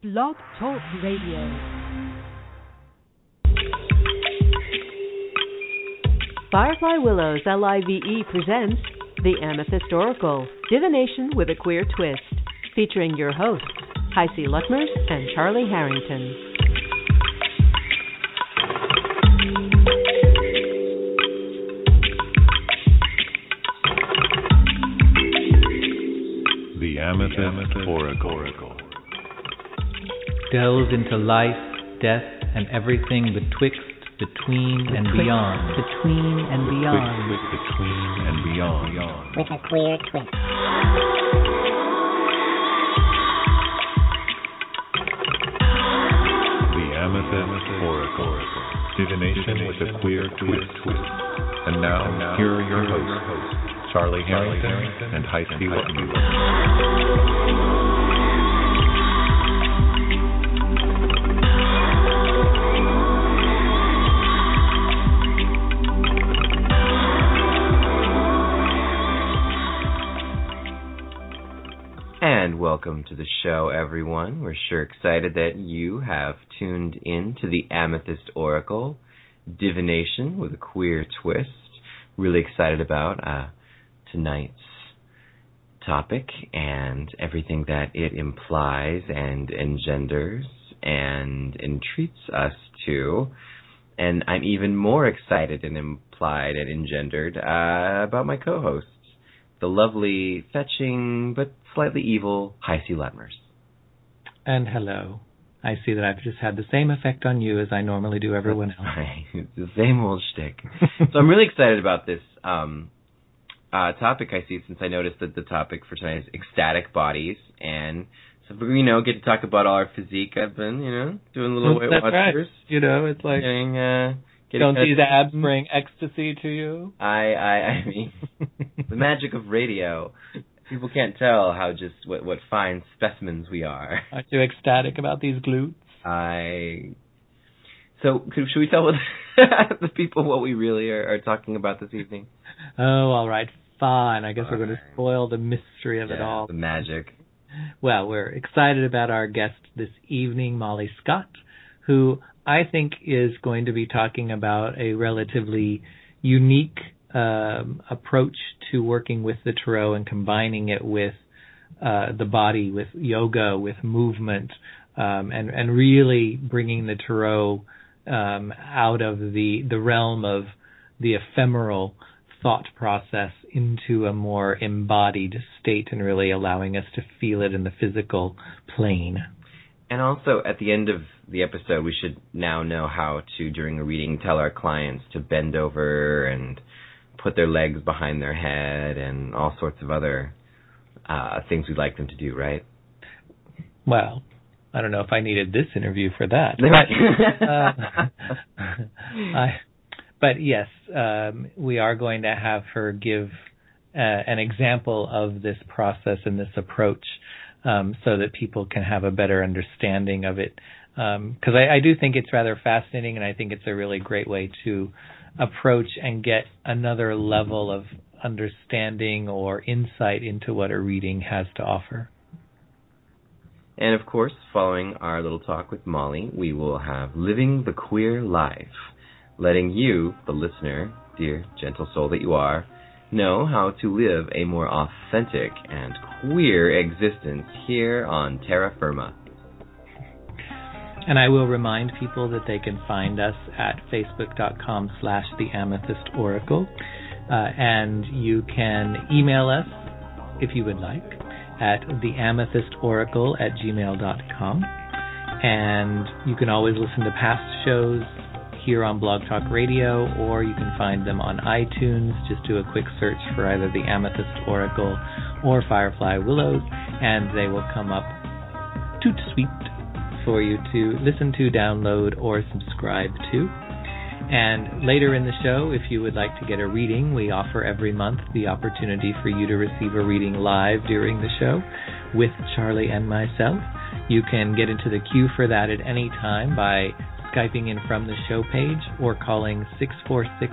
Blog Talk Radio. Firefly Willows LIVE presents The Amethyst Oracle, divination with a queer twist, featuring your hosts, Heisey Lutmers and Charlie Harrington. The Amethyst Oracle. Delves into life, death, and everything betwixt, between, and beyond. between and beyond. Betwixt, between, and beyond. With a queer twist. The Amethyst Oracle. Divination with a queer twist. And now, here are your hosts, Charlie Harrington and Heisey Whitman. Welcome to the show, everyone. We're sure excited that you have tuned in to the Amethyst Oracle divination with a queer twist. Really excited about uh, tonight's topic and everything that it implies and engenders and entreats us to. And I'm even more excited and implied and engendered uh, about my co-hosts the lovely, fetching, but slightly evil Heisey Lutmers. And hello. I see that I've just had the same effect on you as I normally do everyone else. Right. The same old shtick. so I'm really excited about this um, uh, topic I see since I noticed that the topic for tonight is ecstatic bodies. And so, we, you know, get to talk about all our physique. I've been, you know, doing little Weight That's right. Watchers. You know, it's like, Getting, uh, don't these abs bring ecstasy to you? I, I, I mean, the magic of radio. People can't tell how just what what fine specimens we are. Aren't you ecstatic about these glutes? I. So could, should we tell the people what we really are, are talking about this evening? Oh, all right, fine. I guess we're going to spoil the mystery of it all. The magic. Well, we're excited about our guest this evening, Mali Scott, who I think is going to be talking about a relatively unique um, approach to working with the tarot and combining it with uh, the body, with yoga, with movement, um, and and really bringing the tarot um, out of the the realm of the ephemeral thought process into a more embodied state and really allowing us to feel it in the physical plane. And also, at the end of the episode, we should now know how to, during a reading, tell our clients to bend over and put their legs behind their head and all sorts of other uh, things we'd like them to do, right? Well, I don't know if I needed this interview for that. uh, I, but yes, um, we are going to have her give uh, an example of this process and this approach um, so that people can have a better understanding of it. Because I, I do think it's rather fascinating, and I think it's a really great way to approach and get another level of understanding or insight into what a reading has to offer. And of course, following our little talk with Mali, we will have Living the Queer Life, letting you, the listener, dear gentle soul that you are, know how to live a more authentic and queer existence here on terra firma. And I will remind people that they can find us at facebook.com slash the amethyst oracle. Uh, and you can email us if you would like at the amethyst oracle at gmail.com. And you can always listen to past shows here on Blog Talk Radio, or you can find them on iTunes. Just do a quick search for either the Amethyst Oracle or Firefly Willows, and they will come up toot sweet for you to listen to, download, or subscribe to. And later in the show, if you would like to get a reading, we offer every month the opportunity for you to receive a reading live during the show with Charlie and myself. You can get into the queue for that at any time by Skyping in from the show page or calling 646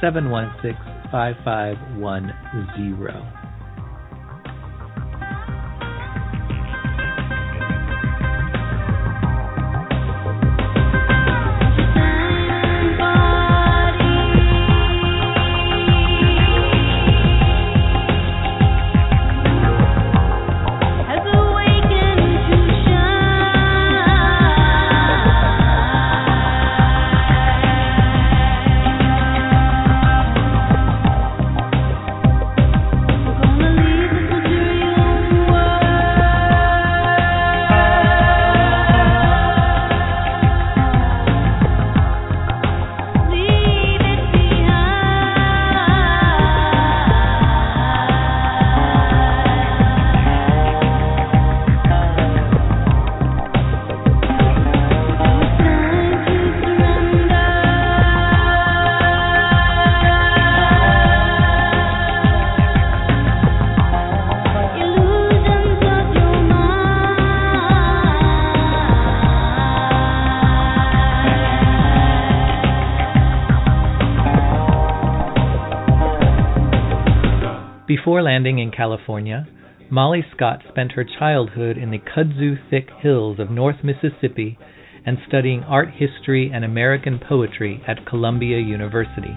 716 5510. Before landing in California, Mali Scott spent her childhood in the kudzu thick hills of North Mississippi and studying art history and American poetry at Columbia University.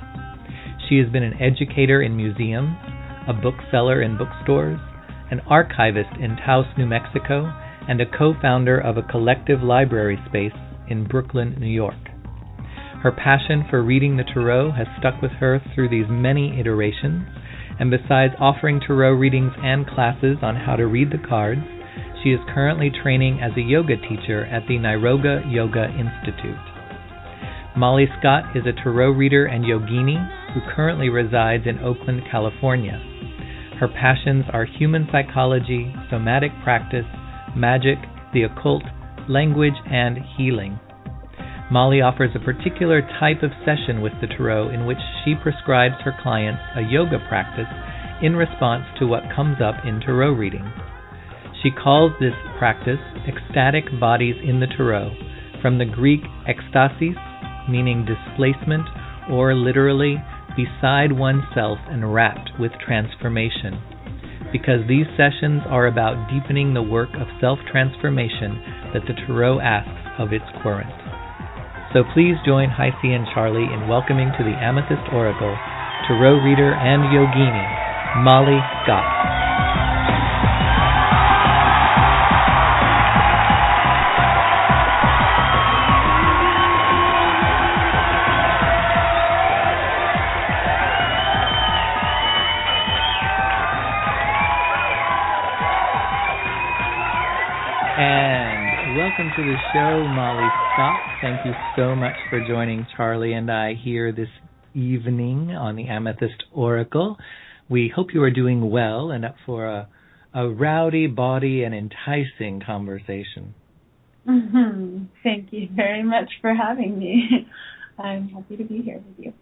She has been an educator in museums, a bookseller in bookstores, an archivist in Taos, New Mexico, and a co founder of a collective library space in Brooklyn, New York. Her passion for reading the Tarot has stuck with her through these many iterations, and besides offering Tarot readings and classes on how to read the cards, she is currently training as a yoga teacher at the Niroga Yoga Institute. Mali Scott is a tarot reader and yogini who currently resides in Oakland, California. Her passions are human psychology, somatic practice, magic, the occult, language, and healing. Mali offers a particular type of session with the Tarot in which she prescribes her clients a yoga practice in response to what comes up in Tarot readings. She calls this practice ecstatic bodies in the Tarot, from the Greek ekstasis, meaning displacement, or literally beside oneself and rapt with transformation. Because these sessions are about deepening the work of self transformation that the Tarot asks of its querent. So please join Heisey and Charlie in welcoming to the Amethyst Oracle Tarot reader and yogini, Mali Scott. Welcome to the show, Mali Scott. Thank you so much for joining Charlie and I here this evening on the Amethyst Oracle. We hope you are doing well and up for a, a rowdy, body, and enticing conversation. Mm-hmm. Thank you very much for having me. I'm happy to be here with you.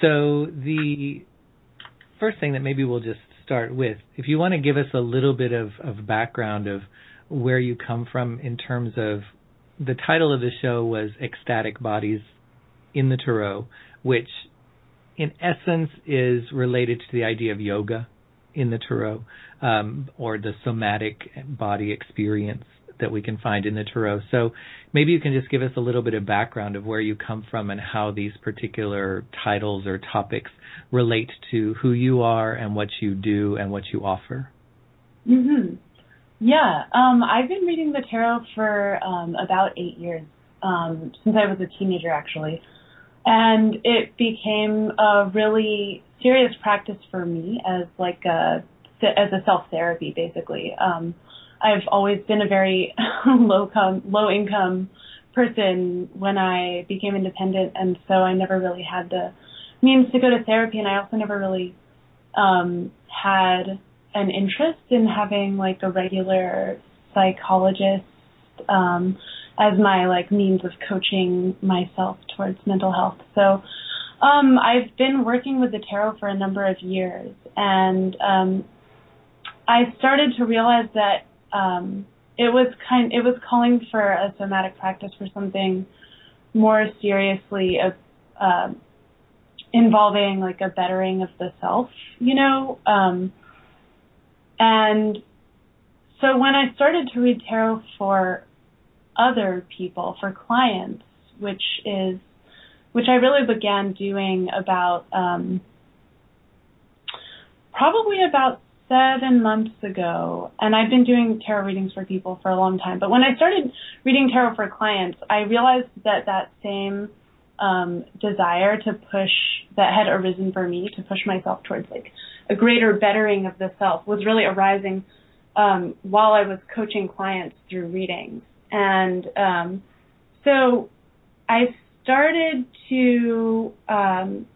So, the first thing that maybe we'll just start with, if you want to give us a little bit of, of background of where you come from in terms of the title of the show was Ecstatic Bodies in the Tarot, which in essence is related to the idea of yoga in the Tarot, um, or the somatic body experience that we can find in the Tarot. So maybe you can just give us a little bit of background of where you come from and how these particular titles or topics relate to who you are and what you do and what you offer. Mm-hmm. Yeah, um, I've been reading the tarot for um, about eight years, um, since I was a teenager, actually. And it became a really serious practice for me as like a as a self therapy, basically. Um, I've always been a very low com low income person when I became independent, and so I never really had the means to go to therapy, and I also never really um, had an interest in having like a regular psychologist um, as my like means of coaching myself towards mental health. So um, I've been working with the tarot for a number of years, and um, I started to realize that um, it was kind it was calling for a somatic practice for something more seriously uh, uh, involving like a bettering of the self, you know. Um, and so when I started to read tarot for other people, for clients, which is which I really began doing about um, probably about seven months ago, and I've been doing tarot readings for people for a long time. But when I started reading tarot for clients, I realized that that same um, desire to push that had arisen for me to push myself towards like a greater bettering of the self was really arising um, while I was coaching clients through readings. And um, so I started to um,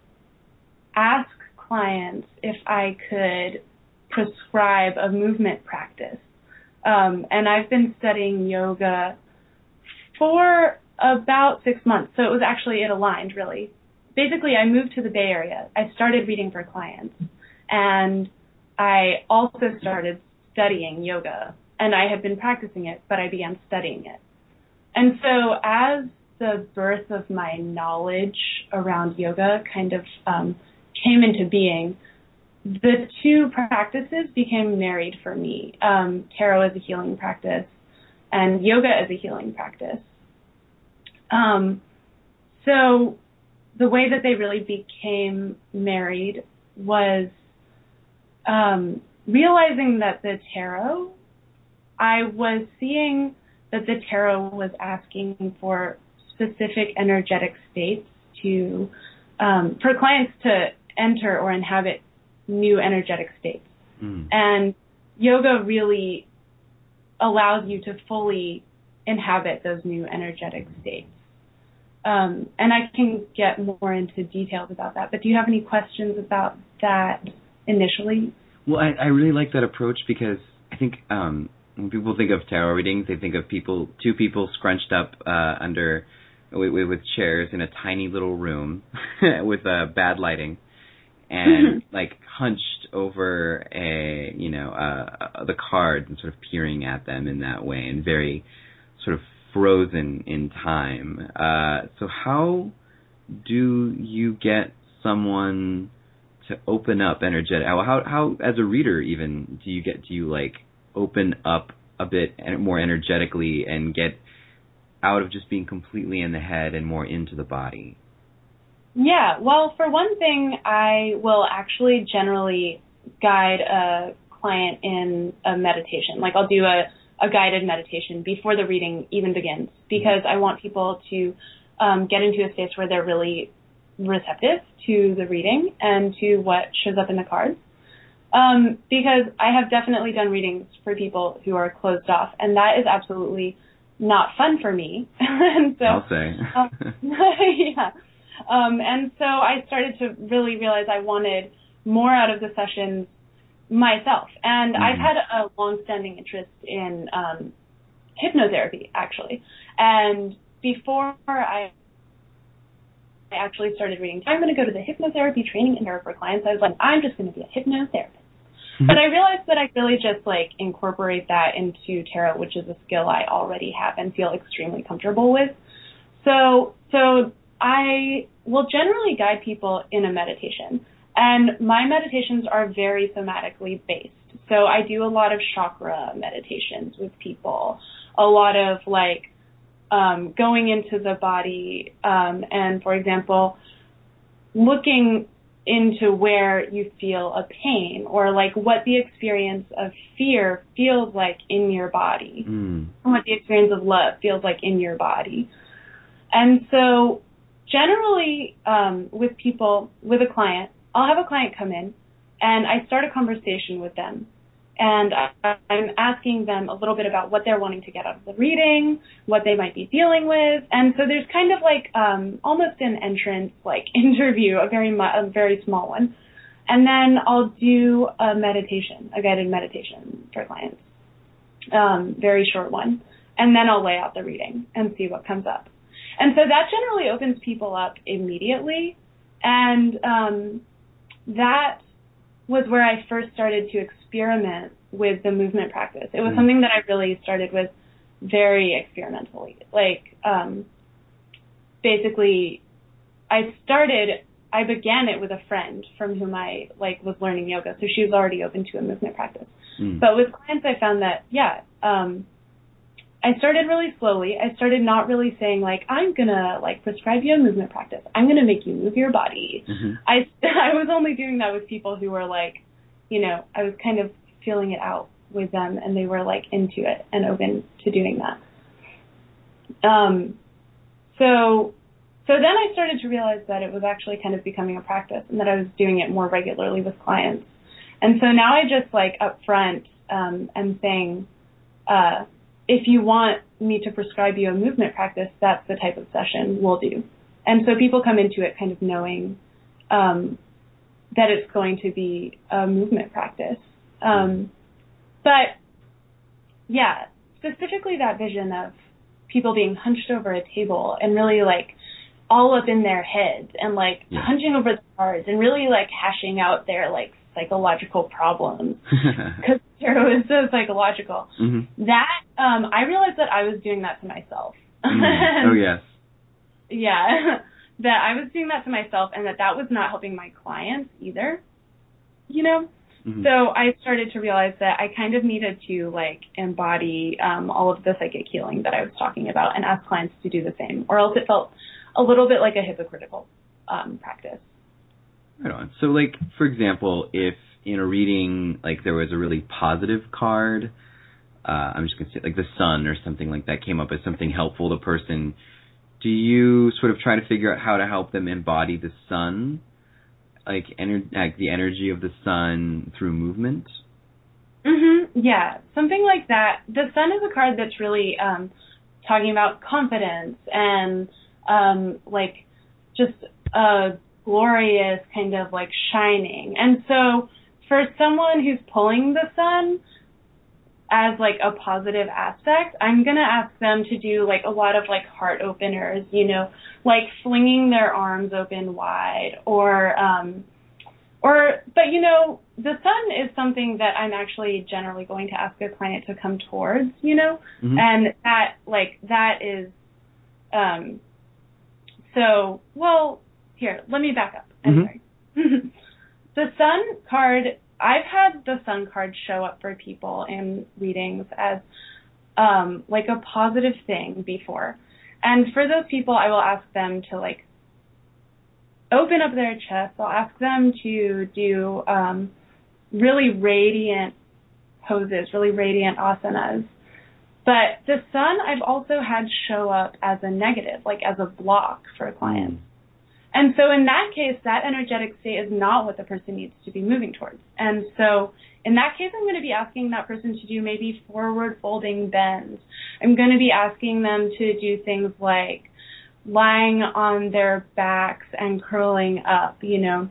ask clients if I could prescribe a movement practice. Um, and I've been studying yoga for about six months. So it was actually, it aligned really. Basically, I moved to the Bay Area. I started reading for clients. And I also started studying yoga. And I had been practicing it, but I began studying it. And so as the birth of my knowledge around yoga kind of um, came into being, the two practices became married for me. Um, tarot as a healing practice and yoga as a healing practice. Um, so the way that they really became married was um, realizing that the tarot, I was seeing that the tarot was asking for specific energetic states to um, for clients to enter or inhabit new energetic states. Mm. And yoga really allows you to fully inhabit those new energetic states. Um, and I can get more into details about that. But do you have any questions about that initially? Well, I, I really like that approach because I think um, when people think of tarot readings, they think of people, two people scrunched up uh, under with, with chairs in a tiny little room with uh, bad lighting, and like hunched over a you know uh, the cards and sort of peering at them in that way, and very sort of frozen in time. Uh, so how do you get someone to open up energetic? How, how how as a reader even do you get do you like open up a bit more energetically and get out of just being completely in the head and more into the body? Yeah, well, for one thing, I will actually generally guide a client in a meditation. Like I'll do a, a guided meditation before the reading even begins because I want people to um, get into a space where they're really receptive to the reading and to what shows up in the cards. Um, because I have definitely done readings for people who are closed off, and that is absolutely not fun for me. and so, I'll say. um, yeah. Um, and so I started to really realize I wanted more out of the sessions myself. And Mhm. I've had a long-standing interest in um, hypnotherapy, actually. And before I I actually started reading, I'm going to go to the hypnotherapy training center for clients. I was like, I'm just going to be a hypnotherapist. Mm-hmm. But I realized that I really just like incorporate that into tarot, which is a skill I already have and feel extremely comfortable with. So, so I will generally guide people in a meditation, and my meditations are very somatically based. So I do a lot of chakra meditations with people, a lot of like um, going into the body, um, and for example, looking into where you feel a pain or like what the experience of fear feels like in your body Mm. and what the experience of love feels like in your body. And so generally um, with people, with a client, I'll have a client come in and I start a conversation with them. And I'm asking them a little bit about what they're wanting to get out of the reading, what they might be dealing with, and so there's kind of like um, almost an entrance like interview, a very mu- a very small one, and then I'll do a meditation, a guided meditation for clients, um, very short one, and then I'll lay out the reading and see what comes up. And so that generally opens people up immediately. And um, that was where I first started to experiment with the movement practice. It was Mm. something that I really started with very experimentally. Like, um, basically, I started, I began it with a friend from whom I like was learning yoga, so she was already open to a movement practice. Mm. But with clients, I found that yeah, um, I started really slowly. I started not really saying like I'm gonna like prescribe you a movement practice. I'm gonna make you move your body. Mhm. I I was only doing that with people who were like, you know, I was kind of feeling it out with them, and they were like into it and open to doing that. Um, so so then I started to realize that it was actually kind of becoming a practice, and that I was doing it more regularly with clients. And so now I just like up front um, am saying, uh, if you want me to prescribe you a movement practice, that's the type of session we'll do. And so people come into it kind of knowing um, that it's going to be a movement practice. Um, but yeah, specifically that vision of people being hunched over a table and really like all up in their heads and like Yeah. hunching over the cards and really like hashing out their like psychological problems because tarot is so psychological. Mhm. That um I realized that I was doing that to myself. Mm. Oh yes. yeah, that I was doing that to myself and that that was not helping my clients either. you know. Mhm. So I started to realize that I kind of needed to like embody um, all of the psychic healing that I was talking about and ask clients to do the same, or else it felt a little bit like a hypocritical um, practice. Right on. So, like, for example, if in a reading, like, there was a really positive card, uh, I'm just gonna say, like, the sun or something like that came up as something helpful to the person. Do you sort of try to figure out how to help them embody the sun, like, ener- like the energy of the sun through movement? Mhm. Yeah, something like that. The sun is a card that's really um talking about confidence and um like just a glorious kind of like shining. And so for someone who's pulling the sun as like a positive aspect, I'm going to ask them to do like a lot of like heart openers, you know, like flinging their arms open wide or um or but you know the sun is something that i'm actually generally going to ask a client to come towards you know Mhm. and that like that is um so well here let me back up i'm Mhm. sorry the sun card i've had the sun card show up for people in readings as um like a positive thing before and for those people i will ask them to like open up their chest. I'll ask them to do um, really radiant poses, really radiant asanas. But the sun I've also had show up as a negative, like as a block for clients. And so in that case, that energetic state is not what the person needs to be moving towards. And so in that case, I'm going to be asking that person to do maybe forward folding bends. I'm going to be asking them to do things like lying on their backs and curling up, you know,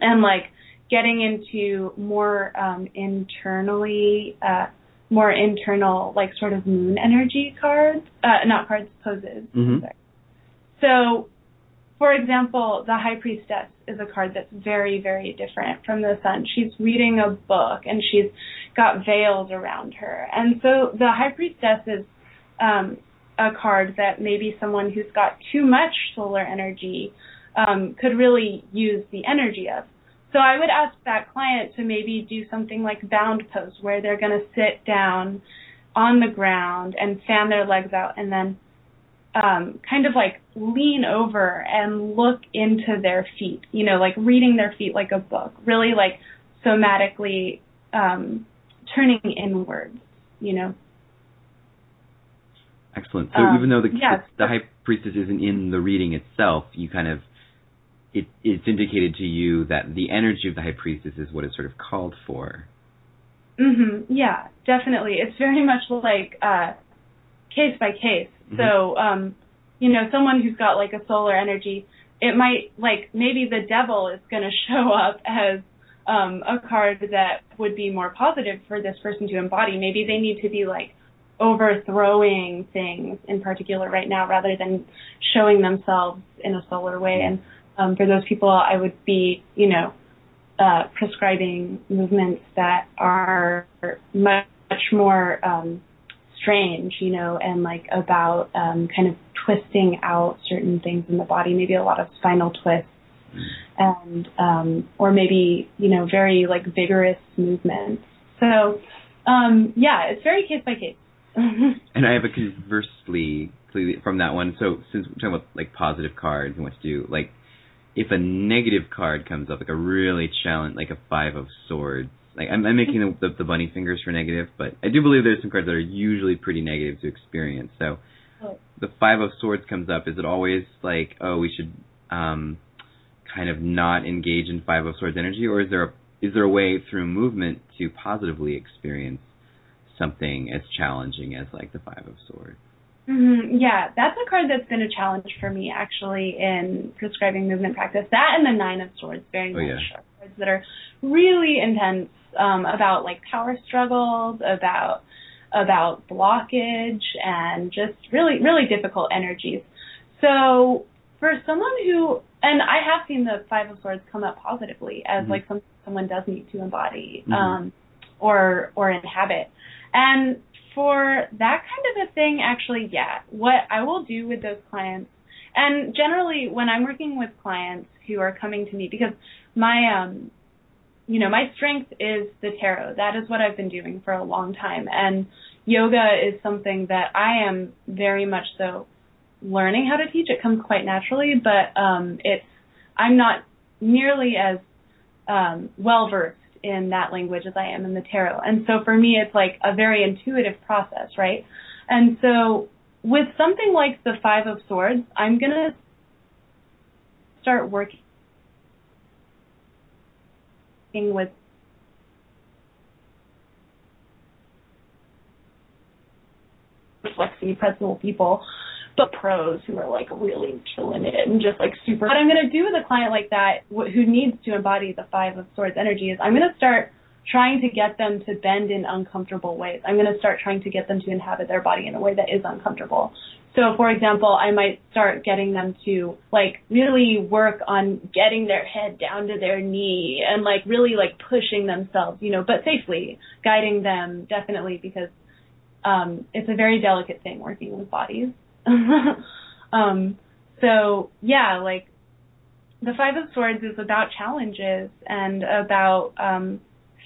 and like getting into more um, internally, uh, more internal, like sort of moon energy cards, uh, not cards, poses. Mhm. So, for example, the High Priestess is a card that's very, very different from the Sun. She's reading a book and she's got veils around her. And so the High Priestess is um, a card that maybe someone who's got too much solar energy um, could really use the energy of. So I would ask that client to maybe do something like bound pose, where they're going to sit down on the ground and fan their legs out, and then um, kind of like lean over and look into their feet. You know, like reading their feet like a book, really like somatically um, turning inwards. You know. Excellent. So Um, even though the, yeah. the high priestess isn't in the reading itself, you kind of it it's indicated to you that the energy of the high priestess is what is sort of called for. Mhm. Yeah, definitely. It's very much like uh case by case. Mhm. So, um, you know, someone who's got like a solar energy, it might like maybe the devil is going to show up as um a card that would be more positive for this person to embody. Maybe they need to be like overthrowing things in particular right now rather than showing themselves in a solar way and um for those people I would be, you know, uh, prescribing movements that are much, much more um, strange, you know, and like about um, kind of twisting out certain things in the body, maybe a lot of spinal twists, and um, or maybe you know very like vigorous movements. So um, yeah, it's very case by case. And I have a conversely from that one. So since we're talking about like positive cards and what to do, like if a negative card comes up, like a really challenge, like a five of swords. Like I'm, I'm making the, the the bunny fingers for negative, but I do believe there's some cards that are usually pretty negative to experience. So Oh. the five of swords comes up. Is it always like, oh, we should um kind of not engage in five of swords energy, or is there a is there a way through movement to positively experience something as challenging as like the five of swords? hmm Yeah, that's a card that's been a challenge for me actually in prescribing movement practice. That and the Nine of Swords, very Oh, much yeah. are cards that are really intense um, about like power struggles, about about blockage, and just really really difficult energies. So for someone who and I have seen the Five of Swords come up positively as Mhm. like some someone does need to embody Mhm. um, or or inhabit. And for that kind of a thing, actually, yeah, what I will do with those clients, and generally when I'm working with clients who are coming to me, because my um you know, my strength is the tarot. That is what I've been doing for a long time. And yoga is something that I am very much so learning how to teach. It comes quite naturally, but um, it's I'm not nearly as um, well versed in that language as I am in the tarot. And so for me, it's like a very intuitive process, right? And so with something like the Five of Swords, I'm gonna start working with flexy pretzel people, but pros who are like really killing it and just like super. What I'm going to do with a client like that who needs to embody the Five of Swords energy is I'm going to start trying to get them to bend in uncomfortable ways. I'm going to start trying to get them to inhabit their body in a way that is uncomfortable. So, for example, I might start getting them to like really work on getting their head down to their knee and like really like pushing themselves, you know, but safely, guiding them definitely because um, it's a very delicate thing working with bodies. um, so yeah, like the Five of Swords is about challenges and about um,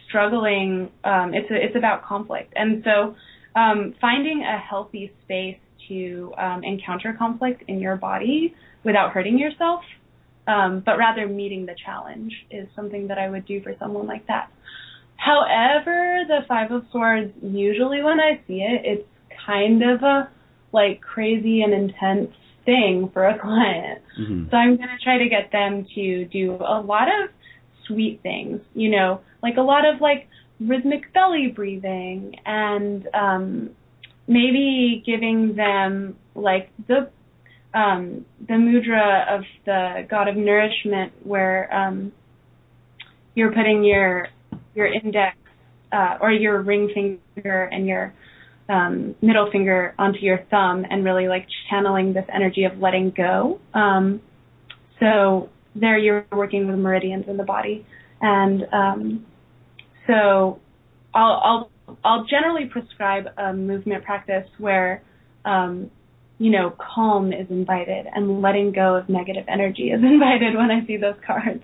struggling. Um, it's a, it's about conflict, and so um, finding a healthy space to um, encounter conflict in your body without hurting yourself, um, but rather meeting the challenge is something that I would do for someone like that. However, the Five of Swords, usually when I see it, it's kind of a like crazy and intense thing for a client. Mm-hmm. So I'm going to try to get them to do a lot of sweet things, you know, like a lot of like rhythmic belly breathing and um maybe giving them like the um the mudra of the god of nourishment where um you're putting your your index uh or your ring finger and your um, middle finger onto your thumb and really like channeling this energy of letting go. Um, so there you're working with meridians in the body, and um, so I'll, I'll I'll generally prescribe a movement practice where um, you know calm is invited and letting go of negative energy is invited when I see those cards.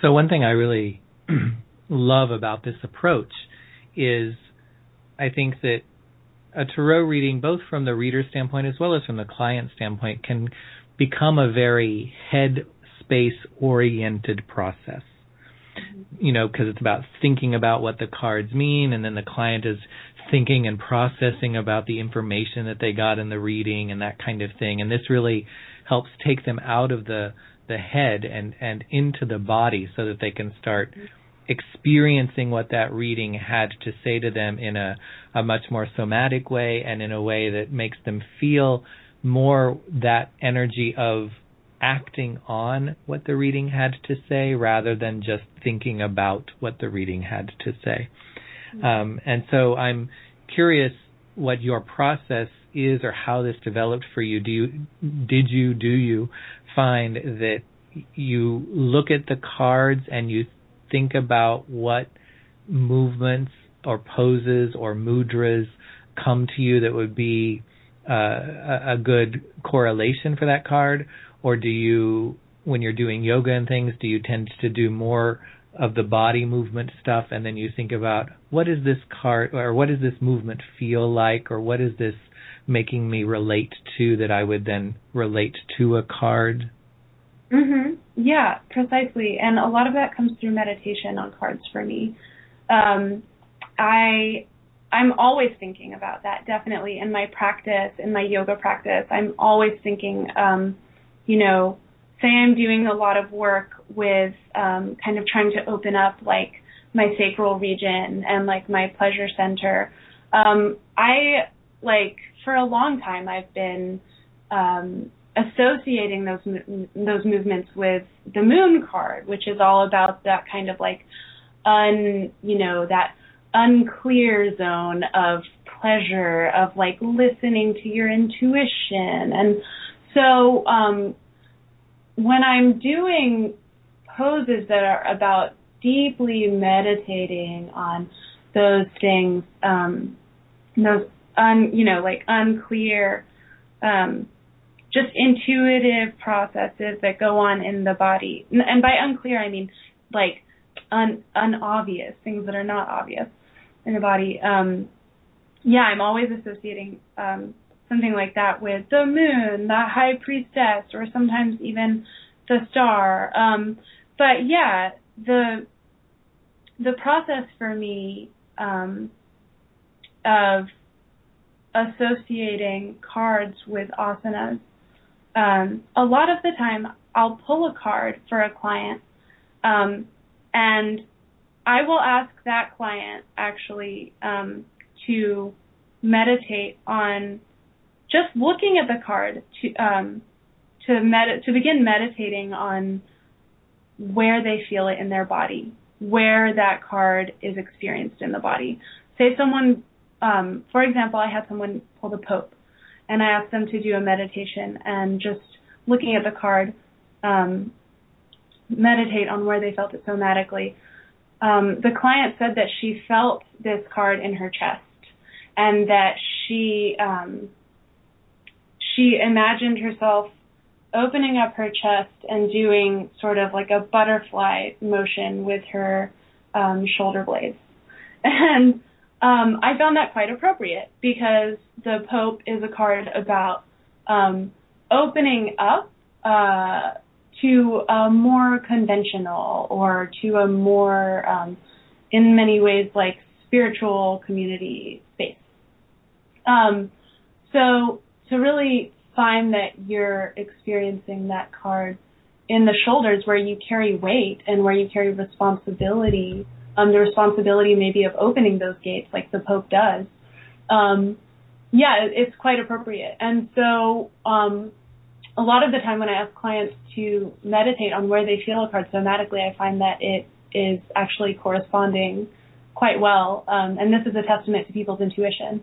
So one thing I really love about this approach is I think that a tarot reading, both from the reader standpoint as well as from the client standpoint, can become a very head space oriented process. You know, because it's about thinking about what the cards mean, and then the client is thinking and processing about the information that they got in the reading and that kind of thing. And this really helps take them out of the the head and and into the body so that they can start experiencing what that reading had to say to them in a, a much more somatic way and in a way that makes them feel more that energy of acting on what the reading had to say rather than just thinking about what the reading had to say. Um, and so I'm curious what your process is or how this developed for you. Do you did you do you find that you look at the cards and you think about what movements or poses or mudras come to you that would be uh, a, a good correlation for that card, or do you, when you're doing yoga and things, do you tend to do more of the body movement stuff, and then you think about what is this card or what does this movement feel like, or what is this making me relate to that I would then relate to a card? Mhm. Yeah, precisely. And a lot of that comes through meditation on cards for me. Um, I I'm always thinking about that. Definitely in my practice, in my yoga practice, I'm always thinking. Um, you know, say I'm doing a lot of work with um, kind of trying to open up like my sacral region and like my pleasure center. Um, I like for a long time I've been um, associating those those movements with the moon card, which is all about that kind of like un you know that unclear zone of pleasure of like listening to your intuition and so um when I'm doing poses that are about deeply meditating on those things um those un you know like unclear um just intuitive processes that go on in the body. And by unclear, I mean like un unobvious things that are not obvious in the body. Um, yeah, I'm always associating um, something like that with the moon, the high priestess, or sometimes even the star. Um, but yeah, the the process for me um, of associating cards with asanas. Um, a lot of the time, I'll pull a card for a client, um, and I will ask that client actually um, to meditate on just looking at the card to um, to med- to begin meditating on where they feel it in their body, where that card is experienced in the body. Say someone um, for example, I had someone pull the Pope, and I asked them to do a meditation and just looking at the card, um, meditate on where they felt it somatically. Um, the client said that she felt this card in her chest, and that she um, she imagined herself opening up her chest and doing sort of like a butterfly motion with her um, shoulder blades, and um, I found that quite appropriate because the Pope is a card about um, opening up uh, to a more conventional or to a more, um, in many ways, like spiritual community space. Um, so to really find that you're experiencing that card in the shoulders where you carry weight and where you carry responsibility um, the responsibility maybe of opening those gates like the Pope does, um, yeah, it's quite appropriate. And so um, a lot of the time when I ask clients to meditate on where they feel a card somatically, I find that it is actually corresponding quite well. Um, and this is a testament to people's intuition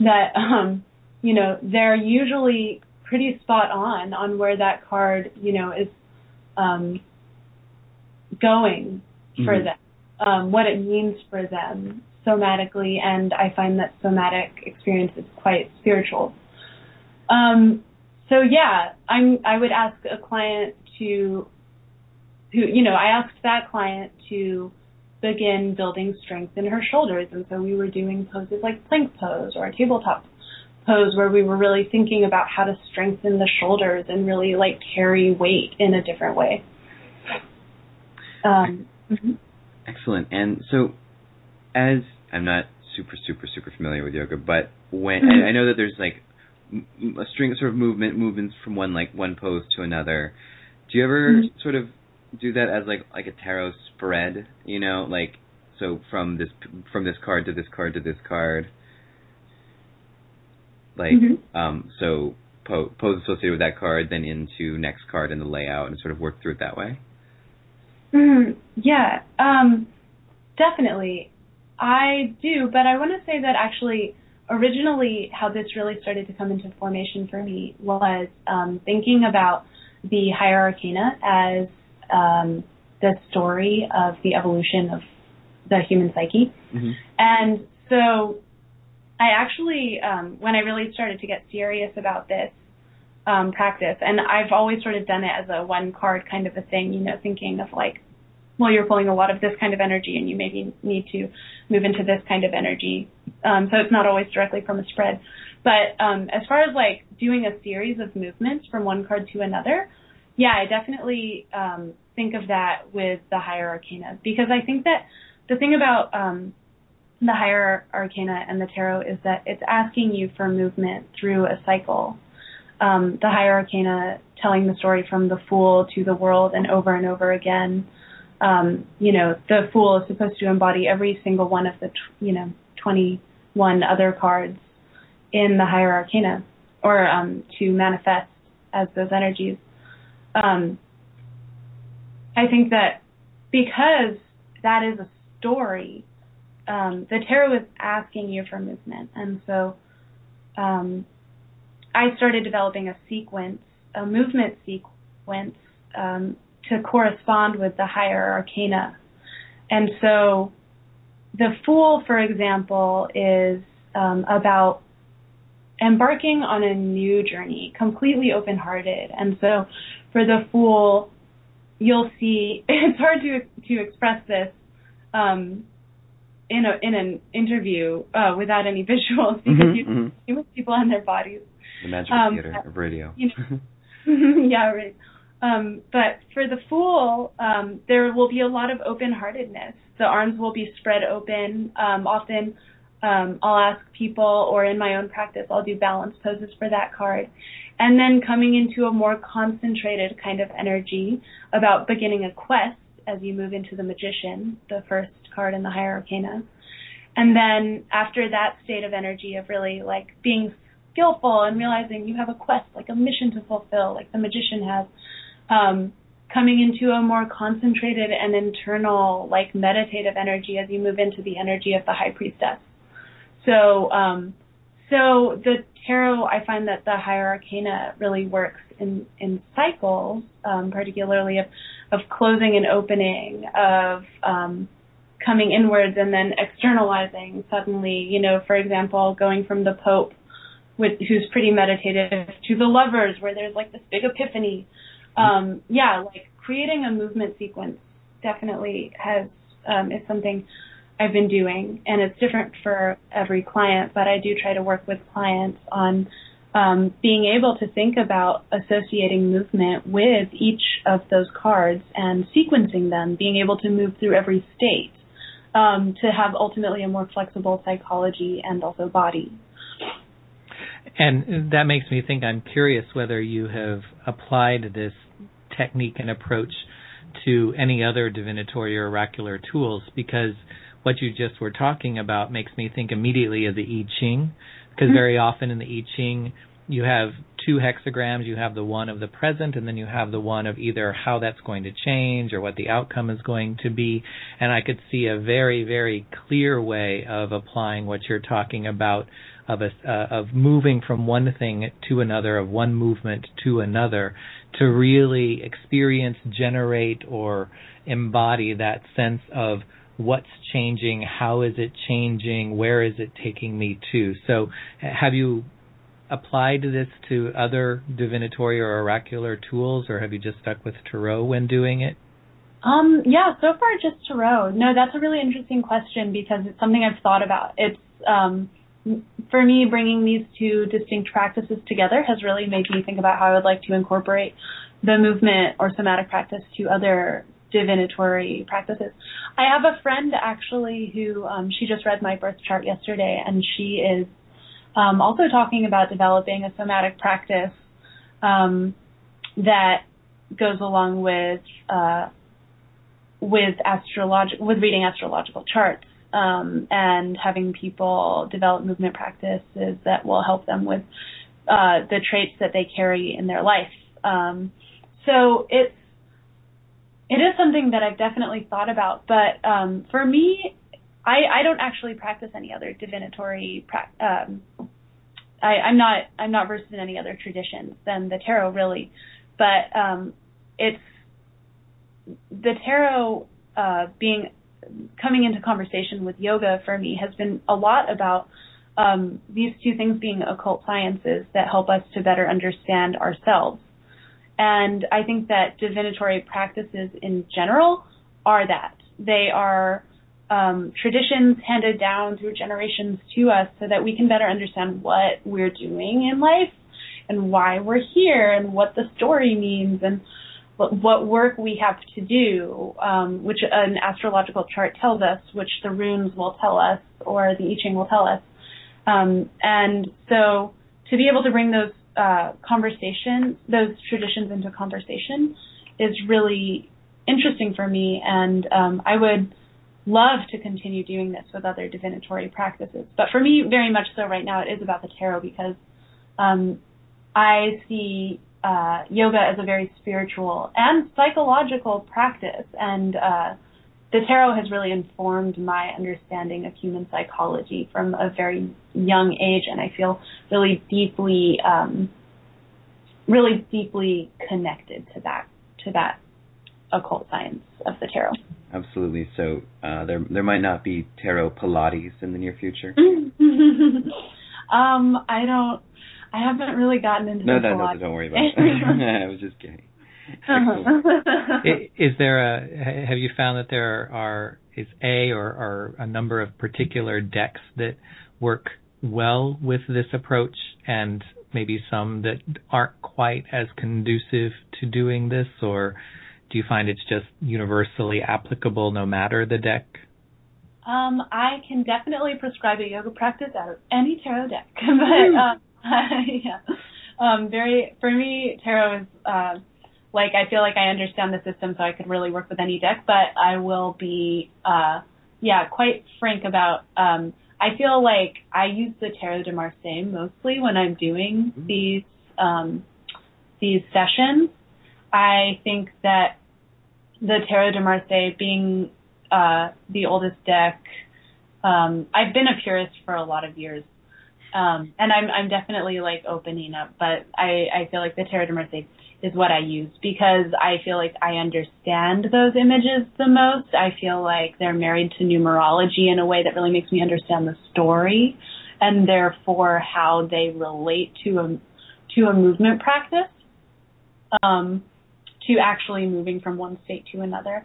that, um, you know, they're usually pretty spot on on where that card, you know, is um, going for mm-hmm. them um, what it means for them somatically, and I find that somatic experience is quite spiritual. Um, so yeah, I'm I would ask a client to who you know, I asked that client to begin building strength in her shoulders and so we were doing poses like plank pose or a tabletop pose where we were really thinking about how to strengthen the shoulders and really like carry weight in a different way. Um, mm-hmm. Excellent. And so, as I'm not super, super, super familiar with yoga, but when mm-hmm. I, know that there's like a string of sort of movement, movements from one like one pose to another. Do you ever mm-hmm. sort of do that as like like a tarot spread? You know, like so from this from this card to this card to this card. Like mm-hmm. um, so po- pose associated with that card, then into next card in the layout, and sort of work through it that way. Mm, yeah, um, definitely. I do, but I want to say that actually, originally, how this really started to come into formation for me was um, thinking about the higher arcana as um, the story of the evolution of the human psyche. Mm-hmm. And so I actually, um, when I really started to get serious about this um, practice. And I've always sort of done it as a one card kind of a thing, you know, thinking of like, well, you're pulling a lot of this kind of energy and you maybe need to move into this kind of energy. Um, so it's not always directly from a spread. But um, as far as like doing a series of movements from one card to another, yeah, I definitely um, think of that with the higher arcana because I think that the thing about um, the higher arcana and the tarot is that it's asking you for movement through a cycle um, the higher arcana telling the story from the fool to the world and over and over again. Um, you know, the fool is supposed to embody every single one of the, you know, 21 other cards in the higher arcana or um, to manifest as those energies. Um, I think that because that is a story, um, the tarot is asking you for movement. And so um, I started developing a sequence, a movement sequence, um, to correspond with the higher arcana. And so the Fool, for example, is um, about embarking on a new journey, completely open hearted. And so for the Fool, you'll see it's hard to to express this um, in a in an interview uh, without any visuals because Mhm, you mhm. see with people on their bodies. The magical Um, theater of radio. you yeah, right. Um, but for the fool, um, there will be a lot of open-heartedness. The arms will be spread open. Um, often, um, I'll ask people, or in my own practice, I'll do balance poses for that card, and then coming into a more concentrated kind of energy about beginning a quest as you move into the magician, the first card in the higher arcana. And then after that state of energy of really like being skillful and realizing you have a quest, like a mission to fulfill, like the magician has, um, coming into a more concentrated and internal, like meditative energy as you move into the energy of the high priestess. So, um, so the tarot, I find that the higher arcana really works in in cycles, um, particularly of of closing and opening, of um, coming inwards and then externalizing suddenly. You know, for example, going from the Pope, with who's pretty meditative, to the lovers, where there's like this big epiphany. Um, yeah, like creating a movement sequence definitely has um, is something I've been doing, and it's different for every client. But I do try to work with clients on um, being able to think about associating movement with each of those cards and sequencing them, being able to move through every state um, to have ultimately a more flexible psychology and also body. And that makes me think I'm curious whether you have applied this technique and approach to any other divinatory or oracular tools because what you just were talking about makes me think immediately of the I Ching because very often in the I Ching you have two hexagrams you have the one of the present and then you have the one of either how that's going to change or what the outcome is going to be and I could see a very very clear way of applying what you're talking about of a uh, of moving from one thing to another, of one movement to another, to really experience, generate, or embody that sense of what's changing, how is it changing, where is it taking me to. So, have you applied this to other divinatory or oracular tools, or have you just stuck with tarot when doing it? Um, yeah, so far just tarot. No, that's a really interesting question because it's something I've thought about. It's um, for me, bringing these two distinct practices together has really made me think about how I would like to incorporate the movement or somatic practice to other divinatory practices. I have a friend actually who um, she just read my birth chart yesterday, and she is um, also talking about developing a somatic practice um, that goes along with uh, with astrolog- with reading astrological charts um, and having people develop movement practices that will help them with uh, the traits that they carry in their life. Um, so it's it is something that I've definitely thought about, but um, for me, I, I don't actually practice any other divinatory. Pra- um, I, I'm not I'm not versed in any other traditions than the tarot, really, but um, it's the tarot uh, being coming into conversation with yoga for me has been a lot about um, these two things being occult sciences that help us to better understand ourselves. And I think that divinatory practices in general are that. They are um, traditions handed down through generations to us so that we can better understand what we're doing in life and why we're here and what the story means and what, what work we have to do, um, which an astrological chart tells us, which the runes will tell us or the I Ching will tell us. Um, and so to be able to bring those uh, conversations, those traditions into conversation is really interesting for me, and um, I would love to continue doing this with other divinatory practices. But for me, very much so right now, it is about the tarot because um, I see uh, yoga as a very spiritual and psychological practice, and uh, the tarot has really informed my understanding of human psychology from a very young age, and I feel really deeply, um, really deeply connected to that to that occult science of the tarot. Absolutely. So uh, there there might not be tarot Pilates in the near future. um, I don't. I haven't really gotten into that. No, the no, no, don't worry about it. I was just kidding. I- is there a have you found that there are is a or, or a number of particular decks that work well with this approach and maybe some that aren't quite as conducive to doing this or do you find it's just universally applicable no matter the deck Um, I can definitely prescribe a yoga practice out of any tarot deck, but um, yeah, um, very for me, tarot is uh, like I feel like I understand the system, so I could really work with any deck. But I will be, uh, yeah, quite frank about. Um, I feel like I use the Tarot de Marseille mostly when I'm doing these um, these sessions. I think that the Tarot de Marseille being uh, the oldest deck. Um, I've been a purist for a lot of years, um, and I'm I'm definitely like opening up. But I I feel like the Tarot de Marseille is what I use because I feel like I understand those images the most. I feel like they're married to numerology in a way that really makes me understand the story, and therefore how they relate to a to a movement practice. Um, to actually moving from one state to another.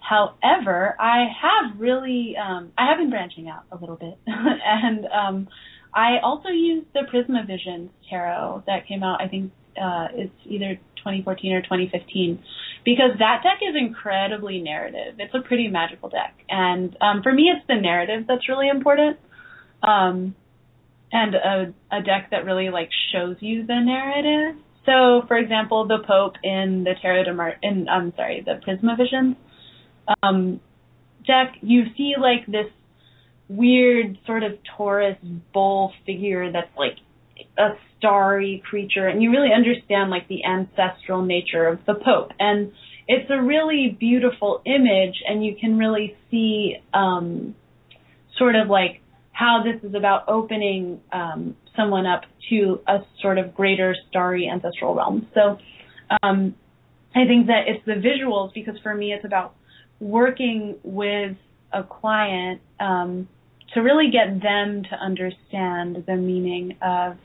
However, I have really um, I have been branching out a little bit, and um, I also use the Prisma Visions tarot that came out. I think uh, it's either 2014 or 2015, because that deck is incredibly narrative. It's a pretty magical deck, and um, for me, it's the narrative that's really important. Um, and a, a deck that really like shows you the narrative. So, for example, the Pope in the Tarot de Mar in I'm sorry, the Prisma Visions um, deck, you see like this weird sort of Taurus bull figure that's like a starry creature, and you really understand like the ancestral nature of the Pope, and it's a really beautiful image, and you can really see um, sort of like how this is about opening um, someone up to a sort of greater starry ancestral realm. So um, I think that it's the visuals because for me it's about working with a client um, to really get them to understand the meaning of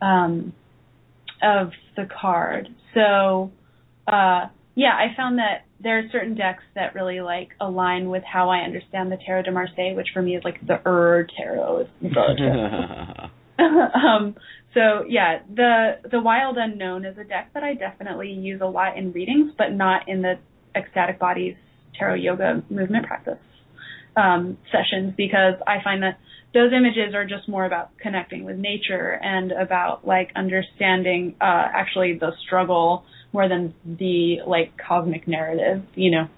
um, of the card. So uh, yeah, I found that there are certain decks that really like align with how I understand the Tarot de Marseille, which for me is like the Ur Tarot. Is the tarot. um, so yeah, the the Wild Unknown is a deck that I definitely use a lot in readings, but not in the Ekstatic Bodies tarot yoga movement practice um, sessions because I find that those images are just more about connecting with nature and about like understanding uh, actually the struggle more than the like cosmic narrative, you know.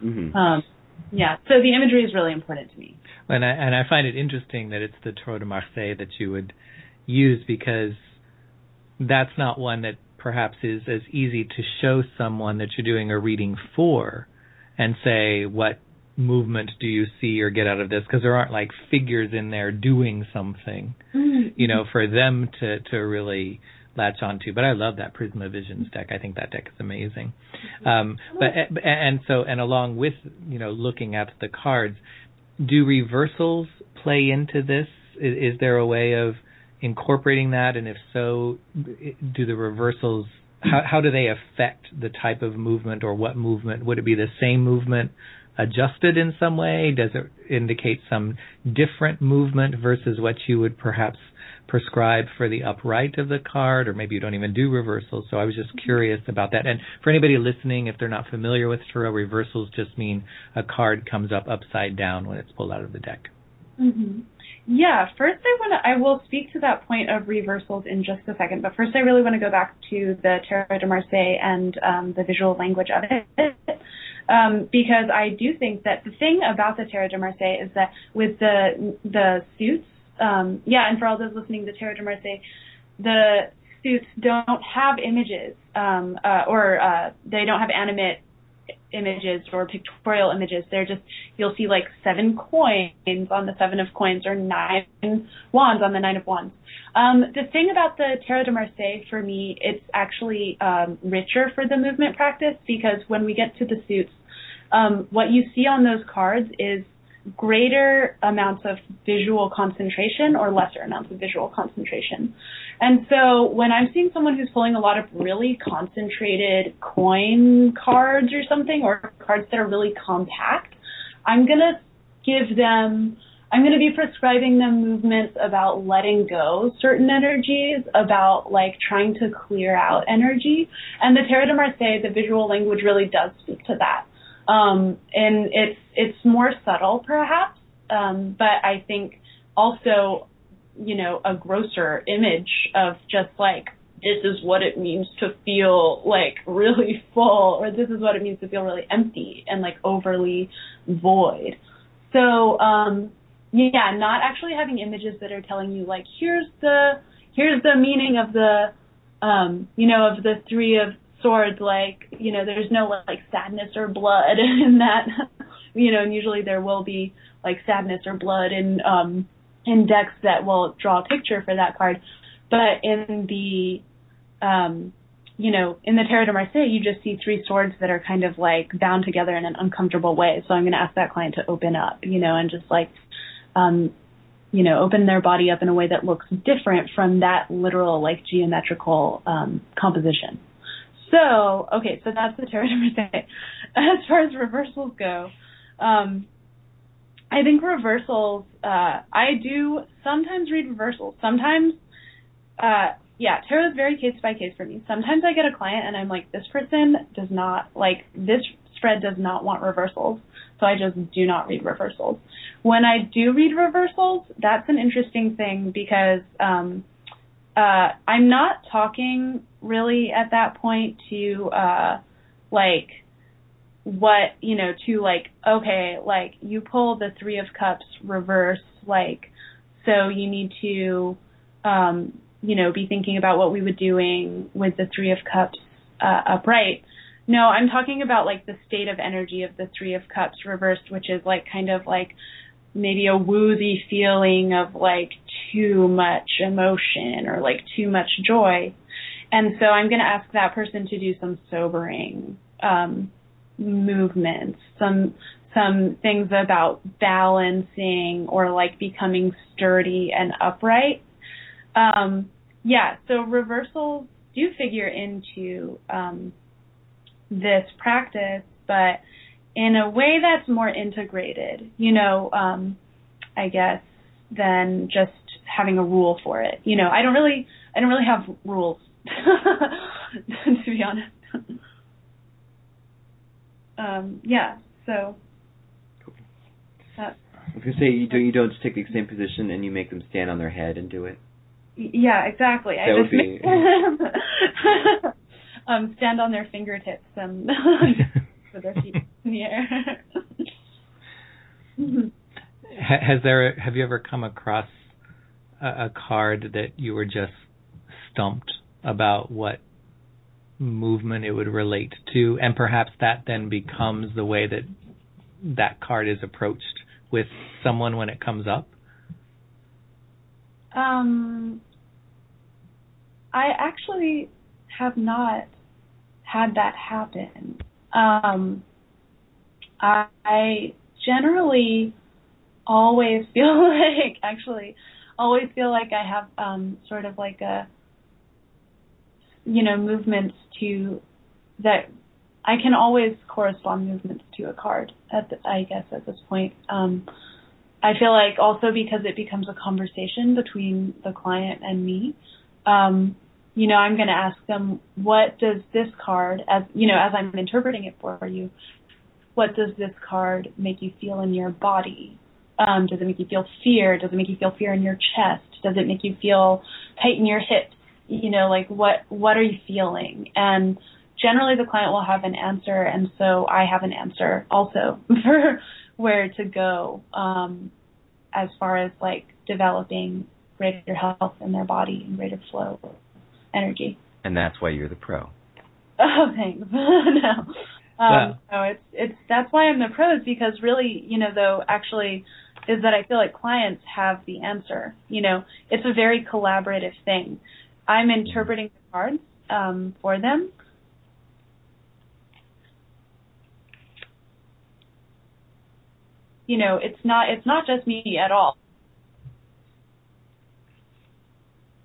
hmm Um, yeah, so the imagery is really important to me. And I, and I find it interesting that it's the Tarot de Marseille that you would use because that's not one that perhaps is as easy to show someone that you're doing a reading for and say, what movement do you see or get out of this? Because there aren't like figures in there doing something, you know, for them to, to really latch onto. But I love that Prisma Visions deck. I think that deck is amazing. Um, but and so and along with you know looking at the cards, do reversals play into this? Is, is there a way of incorporating that? And if so, do the reversals how how do they affect the type of movement or what movement? Would it be the same movement adjusted in some way? Does it indicate some different movement versus what you would perhaps prescribe for the upright of the card, or maybe you don't even do reversals. So I was just curious about that. And for anybody listening, if they're not familiar with tarot, reversals just mean a card comes up upside down when it's pulled out of the deck. hmm Yeah, first I want to, I will speak to that point of reversals in just a second, but first I really want to go back to the Tarot de Marseille and um, the visual language of it. Um, because I do think that the thing about the Tarot de Marseille is that with the the suits, um, yeah, and for all those listening, the Tarot de Marseille, the suits don't have images, um, uh, or uh, they don't have animate images or pictorial images. They're just you'll see like seven coins on the seven of coins or nine wands on the nine of wands. Um, the thing about the Tarot de Marseille for me, it's actually um, richer for the movement practice because when we get to the suits, um, what you see on those cards is greater amounts of visual concentration or lesser amounts of visual concentration. And so when I'm seeing someone who's pulling a lot of really concentrated coin cards or something, or cards that are really compact, I'm going to give them, I'm going to be prescribing them movements about letting go certain energies, about like trying to clear out energy. And the Tarot de Marseille, the visual language really does speak to that. Um, and it's, it's more subtle perhaps, um, but I think also you know, a grosser image of just like this is what it means to feel like really full or this is what it means to feel really empty and like overly void. So, um yeah, not actually having images that are telling you like here's the here's the meaning of the um you know of the 3 of swords like, you know, there's no like sadness or blood in that you know, and usually there will be like sadness or blood in um in decks that will draw a picture for that card. But in the, um, you know, in the Tarot de Marseille, you just see three swords that are kind of like bound together in an uncomfortable way. So I'm going to ask that client to open up, you know, and just like, um, you know, open their body up in a way that looks different from that literal, like, geometrical um, composition. So, okay, so that's the Tarot de Marseille. As far as reversals go, um, I think reversals. Uh, I do sometimes read reversals. Sometimes, uh, yeah, tarot is very case by case for me. Sometimes I get a client and I'm like, this person does not like this spread does not want reversals, so I just do not read reversals. When I do read reversals, that's an interesting thing because um, uh, I'm not talking really at that point to uh, like what you know to like okay like you pull the three of cups reverse like so you need to um you know be thinking about what we were doing with the three of cups uh, upright. No i'm talking about like the state of energy of the three of cups reversed which is like kind of like maybe a woozy feeling of like too much emotion or like too much joy and so i'm going to ask that person to do some sobering um movements, some some things about balancing or like becoming sturdy and upright. Um, yeah, so reversals do figure into um, this practice, but in a way that's more integrated, you know, um, I guess, than just having a rule for it. You know, I don't really, I don't really have rules, to be honest um, yeah, so. Cool. That, I was gonna say you don't you don't just take the same position and you make them stand on their head and do it. Yeah, exactly. That I would just be- make um, stand on their fingertips and with their feet in the air. Has there have you ever come across a, a card that you were just stumped about what movement it would relate to, and perhaps that then becomes the way that that card is approached with someone when it comes up? Um, I actually have not had that happen. Um, I generally always feel like, actually, always feel like I have um, sort of like a, you know, movements to that. I can always correspond movements to a card. At the, I guess at this point, um, I feel like also because it becomes a conversation between the client and me. Um, you know, I'm going to ask them, what does this card, as you know, as I'm interpreting it for you, what does this card make you feel in your body? Um, does it make you feel fear? Does it make you feel fear in your chest? Does it make you feel tight in your hips? You know, like what what are you feeling? And generally, the client will have an answer, and so I have an answer also for where to go um, as far as like developing greater health in their body and greater flow energy. And that's why you're the pro. Oh, thanks. no. Um, Well- no, it's it's that's why I'm the pro is because really, you know, though actually is that I feel like clients have the answer. You know, it's a very collaborative thing. I'm interpreting the cards um, for them. You know, it's not it's not just me at all.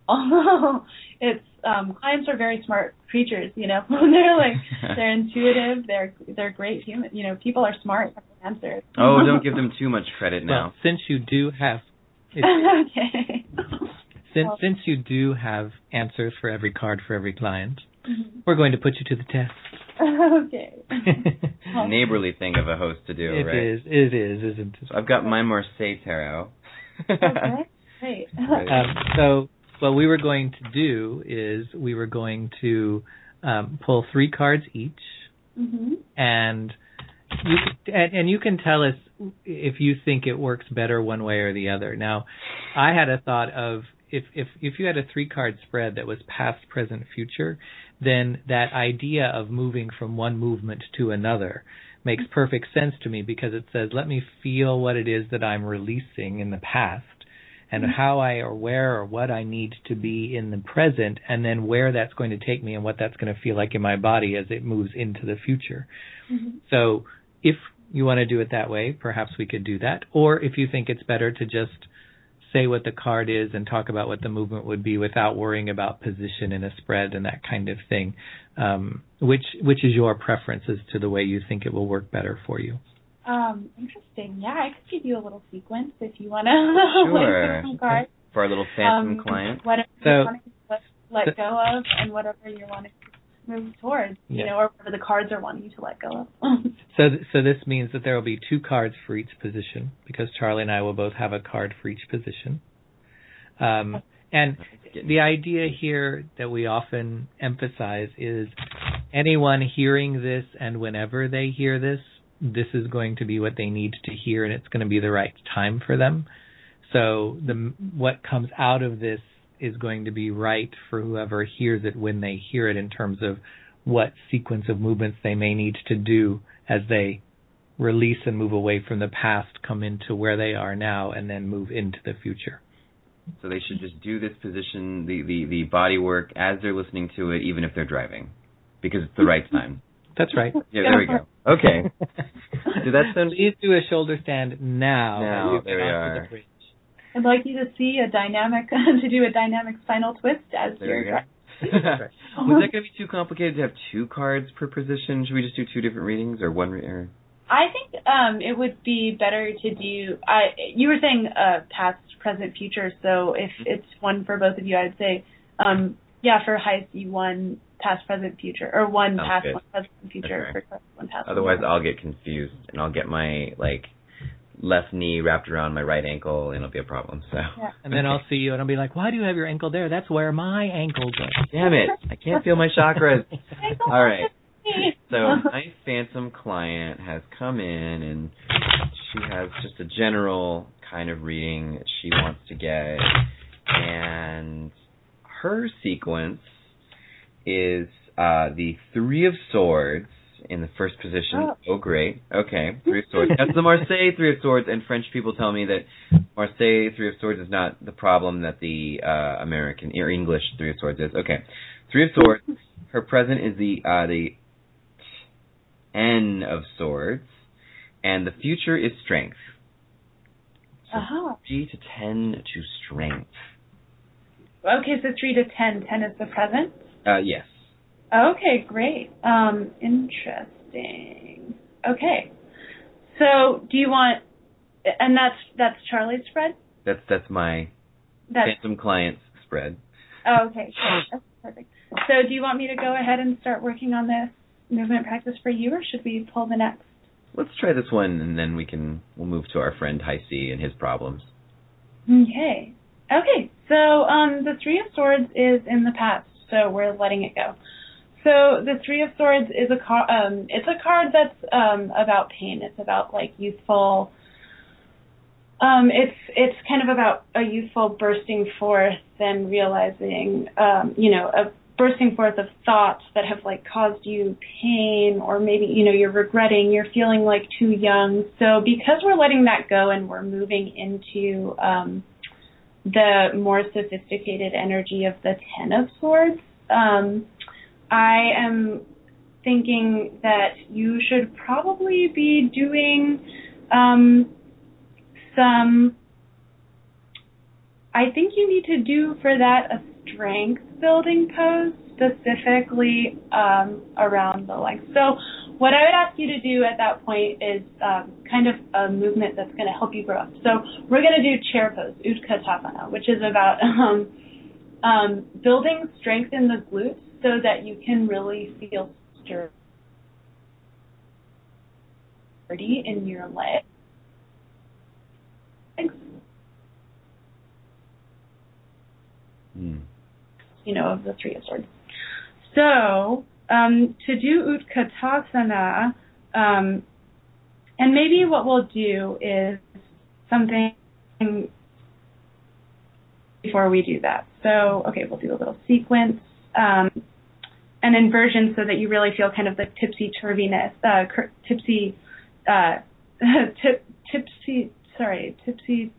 it's um clients are very smart creatures, you know. they're like they're intuitive, they're they're great human you know, people are smart answers. oh, don't give them too much credit now. Well, since you do have okay. since well- since you do have answers for every card for every client, Mhm. we're going to put you to the test. okay. Neighborly thing of a host to do, It right? is. It is, isn't it? So I've got my Marseille tarot. Okay. Great. Um, so what we were going to do is we were going to um, pull three cards each, mhm. and you and, and you can tell us if you think it works better one way or the other. Now, I had a thought of if if if you had a three card spread that was past, present, future, then that idea of moving from one movement to another makes perfect sense to me because it says let me feel what it is that I'm releasing in the past and how I or where or what I need to be in the present and then where that's going to take me and what that's going to feel like in my body as it moves into the future. Mhm. So if you want to do it that way, perhaps we could do that. Or if you think it's better to just say what the card is and talk about what the movement would be without worrying about position in a spread and that kind of thing. Um, which which is your preference as to the way you think it will work better for you? Um, interesting. Yeah, I could give you a little sequence if you want to Sure. some cards. For our little phantom um, client. Whatever So- you want to let, let go of, and whatever you're wanting to move towards, yeah. you know, or whatever the cards are wanting you to let go of. So th- so this means that there will be two cards for each position because Charlie and I will both have a card for each position. Um, and the idea here that we often emphasize is anyone hearing this and whenever they hear this, this is going to be what they need to hear and it's going to be the right time for them. So the what comes out of this is going to be right for whoever hears it when they hear it in terms of what sequence of movements they may need to do as they release and move away from the past, come into where they are now, and then move into the future. So they should just do this position, the, the, the body work as they're listening to it, even if they're driving, because it's the right time. That's right. Yeah, there we go. Okay. Did that sound? Please do a shoulder stand now. Now, there we onto the are. I'd like you to see a dynamic to do a dynamic spinal twist as There you're we go. driving. Was that going to be too complicated to have two cards per position? Should we just do two different readings or one? Re- or? I think um, it would be better to do. I you were saying uh, past, present, future. So if it's one for both of you, I'd say um, yeah for heist you one past, present, future, or one Sounds past, good. one present, future Okay. for one past. Otherwise, one I'll get confused and I'll get my like left knee wrapped around my right ankle and it'll be a problem. So. Yeah. And then I'll see you and I'll be like, why do you have your ankle there? That's where my ankle goes. Damn it! I can't feel my chakras. All right. So my phantom client has come in and she has just a general kind of reading that she wants to get and her sequence is uh the three of swords in the first position. Oh. Oh, great. Okay. Three of swords. That's the Marseille three of swords and French people tell me that Marseille three of swords is not the problem that the uh American or English three of swords is. Okay. Three of swords. Her present is the uh the N of swords, and the future is strength. So Uh-huh. three to ten to strength. Okay, so three to ten. Ten is the present. Uh, yes. Okay, great. Um, interesting. Okay. So, do you want? And that's that's Charlie's spread. That's that's my That's phantom client's spread. oh, okay. That's perfect. So, do you want me to go ahead and start working on this movement practice for you, or should we pull the next? Let's try this one, and then we can we'll move to our friend High C and his problems. Okay. Okay. So, um, the Three of Swords is in the past, so we're letting it go. So the Three of Swords is a card. Um, it's a card that's um, about pain. It's about like youthful. Um, it's it's kind of about a youthful bursting forth and realizing, um, you know, a bursting forth of thoughts that have like caused you pain, or maybe you know you're regretting, you're feeling like too young. So because we're letting that go and we're moving into um, the more sophisticated energy of the Ten of Swords. Um, I am thinking that you should probably be doing um, some. I think you need to do for that a strength building pose specifically um, around the legs. So what I would ask you to do at that point is um, kind of a movement that's going to help you grow up. So we're going to do chair pose, Utkatasana, which is about um, um, building strength in the glutes so that you can really feel sturdy in your legs. Mm. You know, of the Three of Swords. So, um, to do Utkatasana, um, and maybe what we'll do is something before we do that. So, okay, we'll do a little sequence, um, an inversion so that you really feel kind of the tipsy turviness, uh, cur- tipsy, uh, tip, tipsy, sorry, tipsy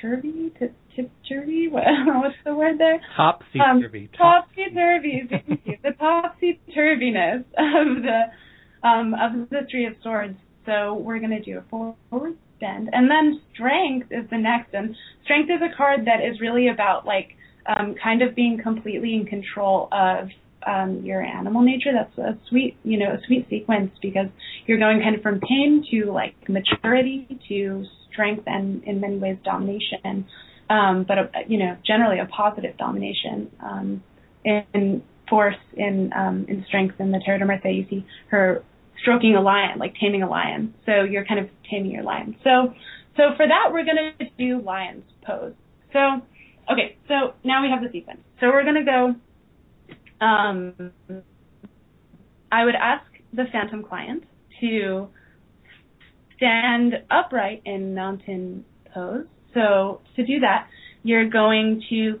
turvy, tip, tip turvy. What, what's the word there? Topsy Um, turvy. Topsy turvy. Thank. The topsy turviness of the um, of the Three of Swords. So we're going to do a forward bend, and then strength is the next. And strength is a card that is really about like um, kind of being completely in control of um, your animal nature. That's a sweet, you know, a sweet sequence because you're going kind of from pain to like maturity to strength and in many ways domination. Um, but a, you know, generally a positive domination. Um, in force, in um, in strength, in the Marseille, you see her stroking a lion, like taming a lion. So you're kind of taming your lion. So so for that, we're going to do lion's pose. So okay, so now we have the sequence. So we're going to go. Um, I would ask the phantom client to stand upright in mountain pose. So to do that, you're going to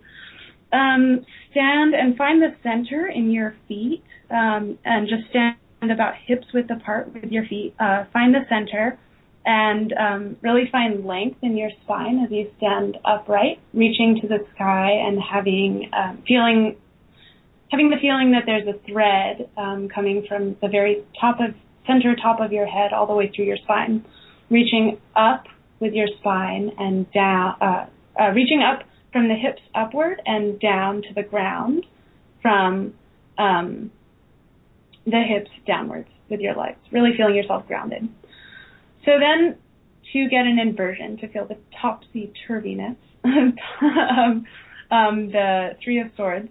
um, stand and find the center in your feet um, and just stand about hips width apart with your feet. Uh, find the center and um, really find length in your spine as you stand upright, reaching to the sky and having um, feeling having the feeling that there's a thread um, coming from the very top of center top of your head all the way through your spine, reaching up with your spine and down, uh, uh, reaching up from the hips upward and down to the ground from um, the hips downwards with your legs, really feeling yourself grounded. So then to get an inversion, to feel the topsy turviness of um, the Three of Swords,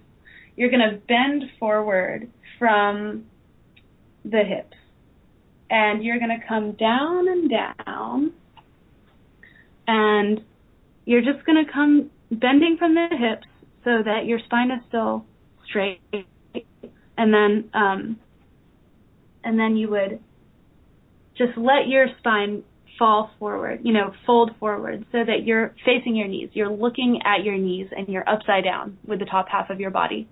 you're going to bend forward from the hips. And you're going to come down and down. And you're just going to come bending from the hips so that your spine is still straight. And then, um, and then you would just let your spine fall forward, you know, fold forward so that you're facing your knees. You're looking at your knees and you're upside down with the top half of your body.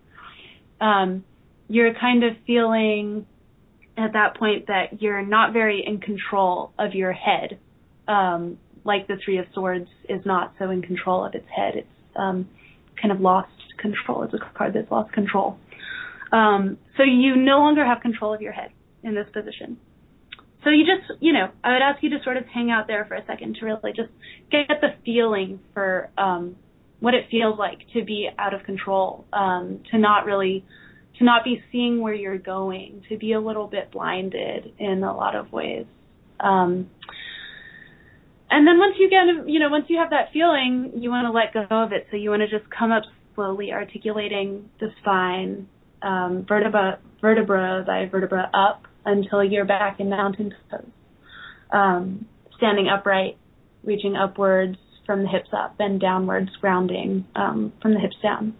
Um, you're kind of feeling at that point that you're not very in control of your head. Um, like the Three of Swords is not so in control of its head. It's um, kind of lost control. It's a card that's lost control. Um, so you no longer have control of your head in this position. So you just, you know, I would ask you to sort of hang out there for a second to really just get the feeling for um, what it feels like to be out of control, um, to not really, to not be seeing where you're going, to be a little bit blinded in a lot of ways. Um, and then once you get, you know, once you have that feeling, you want to let go of it. So you want to just come up slowly, articulating the spine, um, vertebra, vertebra by vertebra up until you're back in mountain pose. Um, standing upright, reaching upwards from the hips up and downwards, grounding um, from the hips down.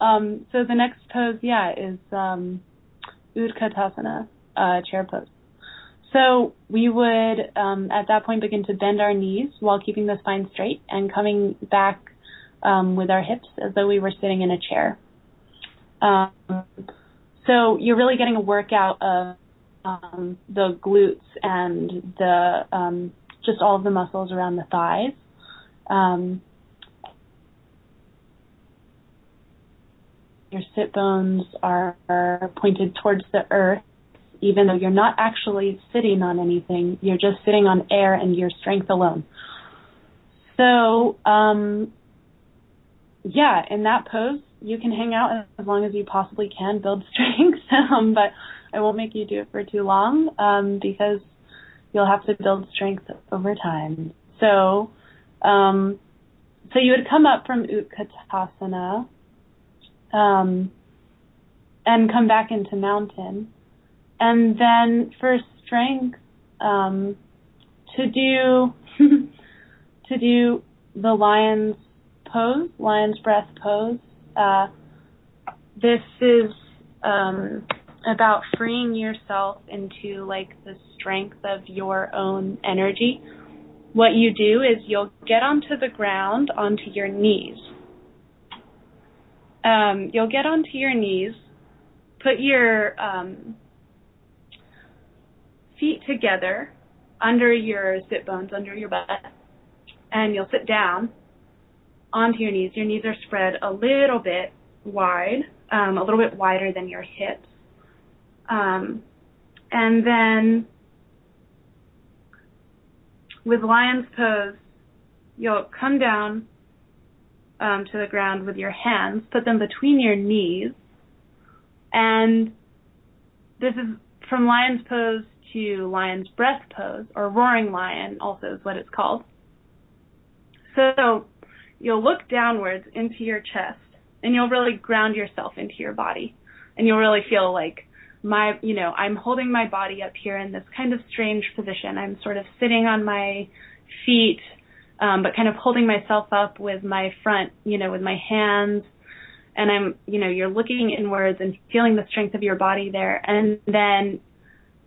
Um, so the next pose, yeah, is um, Utkatasana, uh, chair pose. So we would, um, at that point, begin to bend our knees while keeping the spine straight and coming back um, with our hips as though we were sitting in a chair. Um, so you're really getting a workout of um, the glutes and the um, just all of the muscles around the thighs. Um, your sit bones are, are pointed towards the earth, even though you're not actually sitting on anything. You're just sitting on air and your strength alone. So um, yeah, in that pose, you can hang out as long as you possibly can, build strength, um, but I won't make you do it for too long um, because you'll have to build strength over time. So, um, so you would come up from Utkatasana um, and come back into mountain, and then for strength, um, to do to do the lion's pose, lion's breath pose. Uh, this is um, about freeing yourself into like the strength of your own energy. What you do is you'll get onto the ground, onto your knees. Um, you'll get onto your knees, put your um, feet together under your sit bones, under your butt, and you'll sit down onto your knees. Your knees are spread a little bit wide, um, a little bit wider than your hips. Um, and then with lion's pose, you'll come down um, to the ground with your hands, put them between your knees, and this is from lion's pose to lion's breath pose, or roaring lion, also is what it's called. So you'll look downwards into your chest, and you'll really ground yourself into your body, and you'll really feel like my, you know, I'm holding my body up here in this kind of strange position. I'm sort of sitting on my feet, um, but kind of holding myself up with my front, you know, with my hands. And I'm, you know, you're looking inwards and feeling the strength of your body there. And then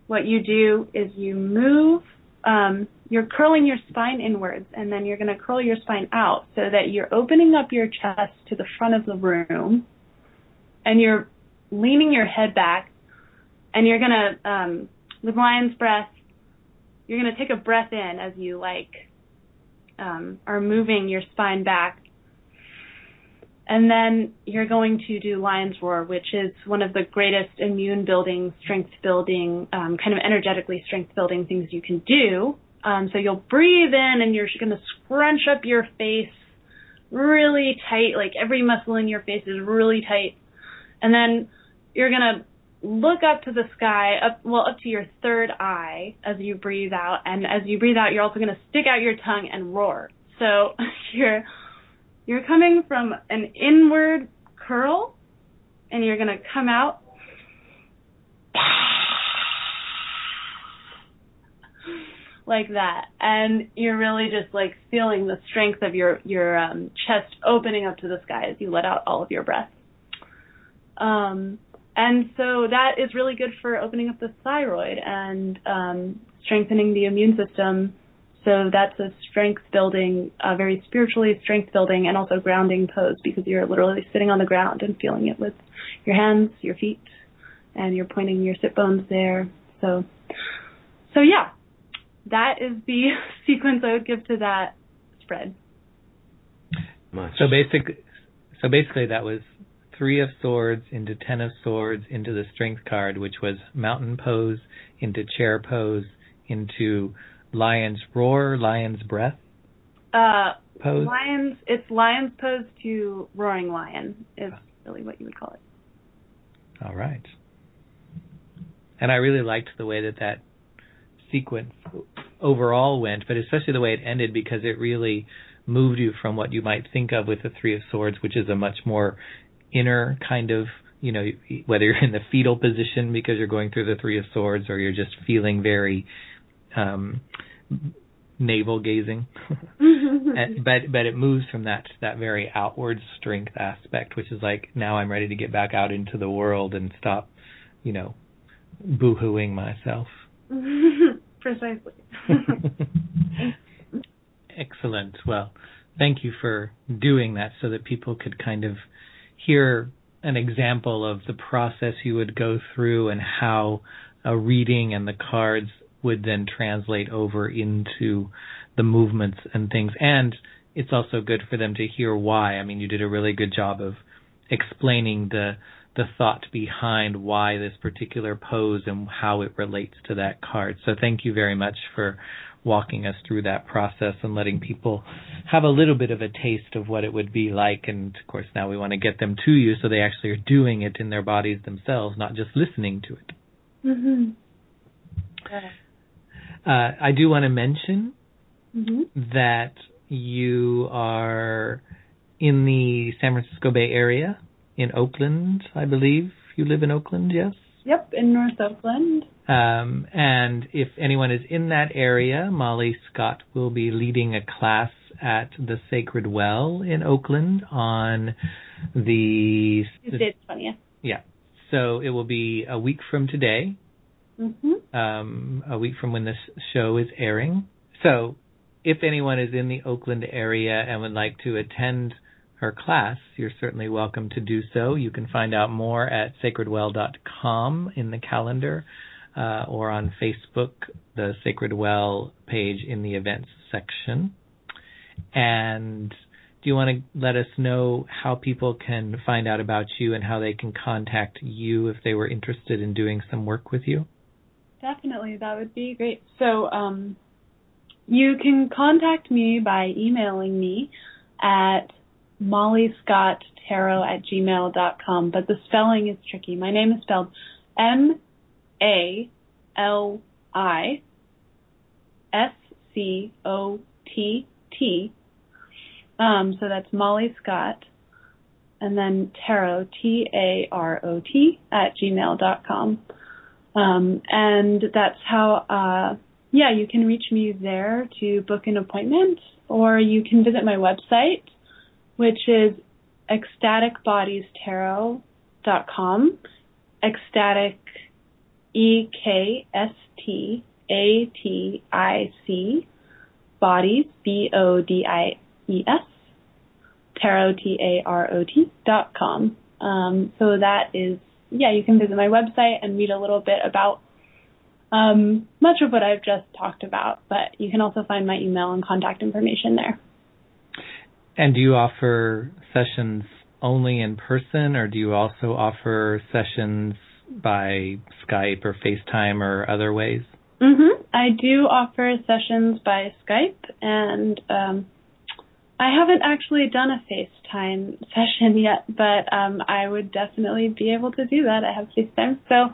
what you do is you move, um, you're curling your spine inwards, and then you're going to curl your spine out so that you're opening up your chest to the front of the room, and you're leaning your head back and you're gonna um, with lion's breath you're gonna take a breath in as you like um, are moving your spine back and then you're going to do lion's roar which is one of the greatest immune building strength building um, kind of energetically strength building things you can do. Um, so you'll breathe in and you're going to scrunch up your face really tight like every muscle in your face is really tight. And then you're going to look up to the sky, up well up to your third eye as you breathe out, and as you breathe out, you're also going to stick out your tongue and roar. So you're you're coming from an inward curl, and you're going to come out. like that and you're really just like feeling the strength of your your um chest opening up to the sky as you let out all of your breath um and so that is really good for opening up the thyroid and um, strengthening the immune system. So that's a strength building, a very spiritually strength building, and also grounding pose because you're literally sitting on the ground and feeling it with your hands, your feet, and you're pointing your sit bones there. So, so yeah, that is the sequence I would give to that spread. Much. So basic, so basically that was three of swords into ten of swords into the strength card, which was mountain pose into chair pose into lion's roar, lion's breath. Uh, pose. Lions. It's lion's pose to roaring lion is really what you would call it. All right. And I really liked the way that that sequence overall went, but especially the way it ended because it really moved you from what you might think of with the Three of Swords, which is a much more inner kind of you know whether you're in the fetal position because you're going through the three of swords or you're just feeling very um navel gazing. And, but but it moves from that that very outward strength aspect which is like now I'm ready to get back out into the world and stop you know boohooing myself. Precisely. Excellent. Well thank you for doing that so that people could kind of hear an example of the process you would go through and how a reading and the cards would then translate over into the movements and things. And it's also good for them to hear why. I mean, you did a really good job of explaining the the thought behind why this particular pose and how it relates to that card. So thank you very much for walking us through that process and letting people have a little bit of a taste of what it would be like. And of course, now we want to get them to you so they actually are doing it in their bodies themselves, not just listening to it. Mhm. Uh, I do want to mention Mhm. that you are in the San Francisco Bay Area in Oakland, I believe. You live in Oakland, yes? Yep, in North Oakland. Um, and if anyone is in that area, Mali Scott will be leading a class at the Sacred Well in Oakland on the. Tuesday the twentieth. Yeah. So it will be a week from today, Mhm. um, a week from when this show is airing. So if anyone is in the Oakland area and would like to attend her class, you're certainly welcome to do so. You can find out more at sacredwell.com in the calendar uh, or on Facebook, the Sacred Well page in the events section. And do you want to let us know how people can find out about you and how they can contact you if they were interested in doing some work with you? Definitely, that would be great. So, um, you can contact me by emailing me at maliscotttarot at gmail.com, but the spelling is tricky. My name is spelled M A L I S C O T T. Um, so that's Mali Scott, and then tarot, T A R O T, at gmail.com. Um, and that's how, uh, yeah, you can reach me there to book an appointment, or you can visit my website, which is ekstaticbodiestarot.com. Ekstatic, E K S T A T I C, bodies, B O D I E S, tarot, T A R O T, dot com. Um, so that is yeah, you can visit my website and read a little bit about um, much of what I've just talked about, but you can also find my email and contact information there. And do you offer sessions only in person, or do you also offer sessions by Skype or FaceTime or other ways? hmm I do offer sessions by Skype, and um, I haven't actually done a FaceTime session yet, but um, I would definitely be able to do that. I have FaceTime, so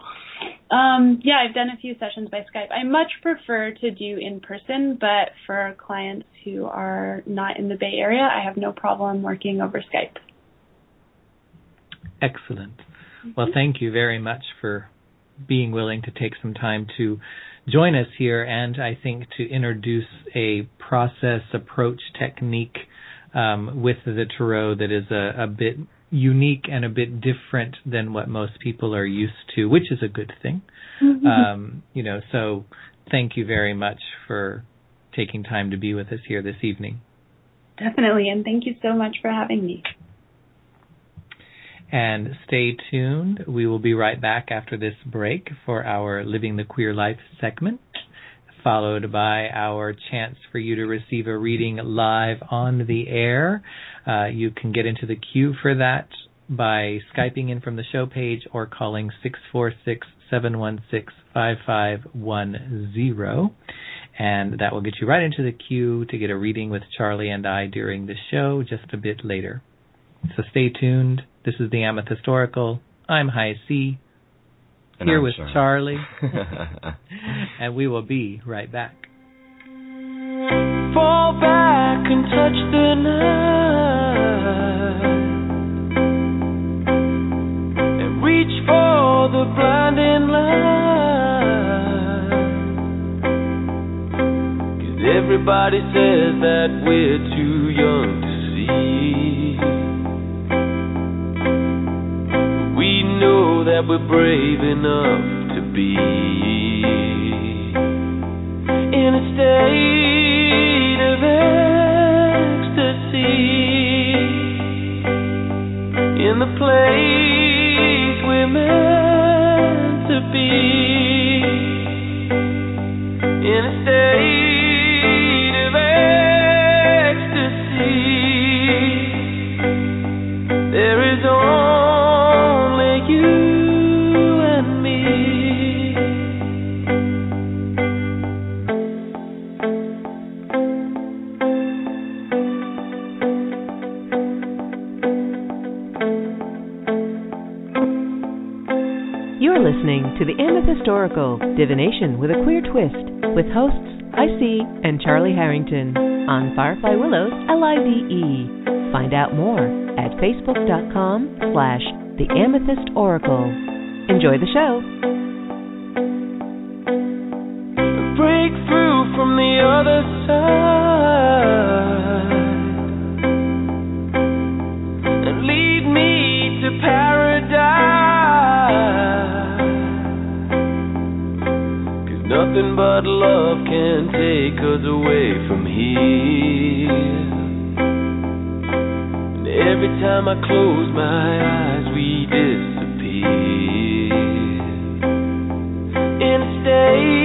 um, yeah, I've done a few sessions by Skype. I much prefer to do in person, but for clients who are not in the Bay Area, I have no problem working over Skype. Excellent. Well, thank you very much for being willing to take some time to join us here and I think to introduce a process, approach, technique um, with the tarot that is a, a bit unique and a bit different than what most people are used to, which is a good thing. Mm-hmm. Um, you know, so thank you very much for taking time to be with us here this evening. Definitely, and thank you so much for having me. And stay tuned. We will be right back after this break for our Living the Queer Life segment, followed by our chance for you to receive a reading live on the air. Uh, you can get into the queue for that by Skyping in from the show page or calling 646 716 5510. And that will get you right into the queue to get a reading with Charlie and I during the show just a bit later. So stay tuned. This is the Amethyst Oracle. I'm High C, And here I'm with Charlie. Charlie, and we will be right back. Fall back and touch the night and reach for the blinding light. 'Cause everybody says that we're too young to see. Know that we're brave enough to be. In a state of ecstasy. In the place we're meant to be. In a state to the Amethyst Oracle Divination with a Queer Twist with hosts IC and Charlie Harrington on Firefly Willows LIVE. Find out more at facebook.com slash the Amethyst Oracle. Enjoy the show. break from the other side nothing but love can take us away from here. And every time I close my eyes, we disappear in a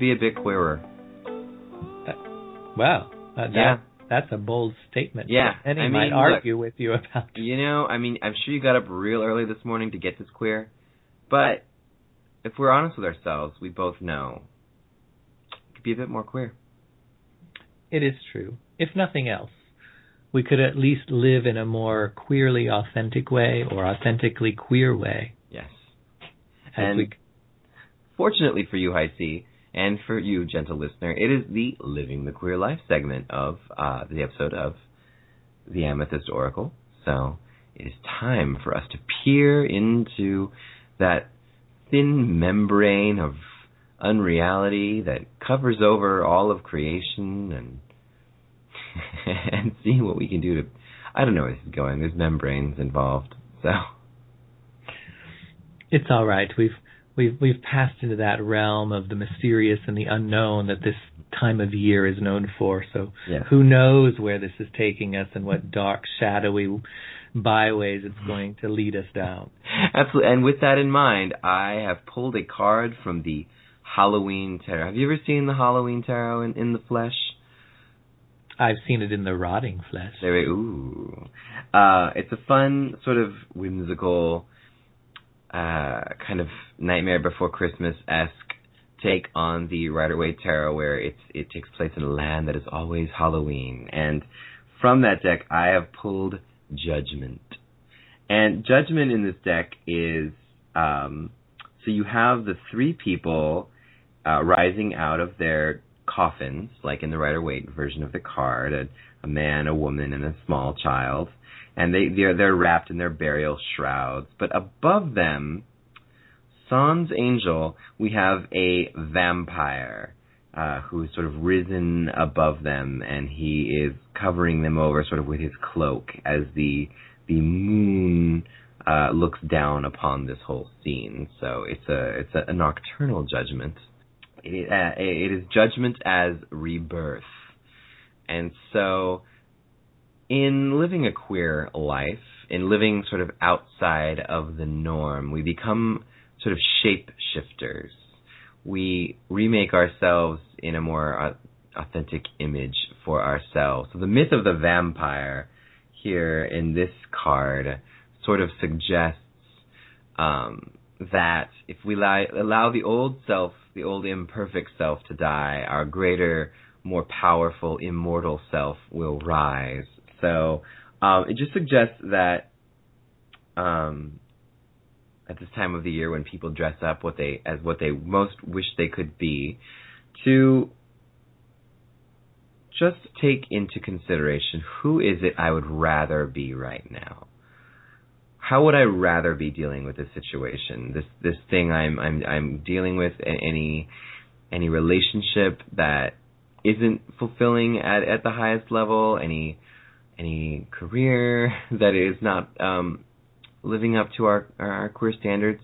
be a bit queerer. Wow, uh, that, Yeah. that's a bold statement. Yeah, Any I might mean, argue with you about. You know, I mean, I'm sure you got up real early this morning to get this queer, but if we're honest with ourselves, we both know you could be a bit more queer. It is true. If nothing else, we could at least live in a more queerly authentic way or authentically queer way. Yes. As And- we, Fortunately for you, High C, and for you, gentle listener, it is the Living the Queer Life segment of uh, the episode of the Amethyst Oracle. So it is time for us to peer into that thin membrane of unreality that covers over all of creation and and see what we can do to I don't know where this is going. There's membranes involved. So it's all right. We've we've we've passed into that realm of the mysterious and the unknown that this time of year is known for. So yeah. who knows where this is taking us and what dark, shadowy byways it's going to lead us down. Absolutely. And with that in mind, I have pulled a card from the Halloween Tarot. Have you ever seen the Halloween Tarot in, in the flesh? I've seen it in the rotting flesh. There we ooh. Uh, it's a fun, sort of whimsical, uh, kind of Nightmare Before Christmas esque take on the Rider Waite Tarot, where it's it takes place in a land that is always Halloween. And from that deck, I have pulled Judgment. And Judgment in this deck is um, so you have the three people uh, rising out of their coffins, like in the Rider Waite version of the card, a, a man, a woman, and a small child, and they they're they're wrapped in their burial shrouds. But above them, Sans Angel, we have a vampire uh, who's sort of risen above them, and he is covering them over, sort of with his cloak, as the the moon uh, looks down upon this whole scene. So it's a it's a, a nocturnal judgment. It, uh, it is judgment as rebirth, and so in living a queer life, in living sort of outside of the norm, we become sort of shape shifters. We remake ourselves in a more uh, authentic image for ourselves. So the myth of the vampire here in this card sort of suggests um, that if we allow, allow the old self, the old imperfect self to die, our greater, more powerful, immortal self will rise. So um, it just suggests that um, at this time of the year when people dress up what they as what they most wish they could be, to just take into consideration who is it I would rather be right now. How would I rather be dealing with this situation? This this thing I'm I'm I'm dealing with any any relationship that isn't fulfilling at at the highest level, any any career that is not um living up to our our queer standards.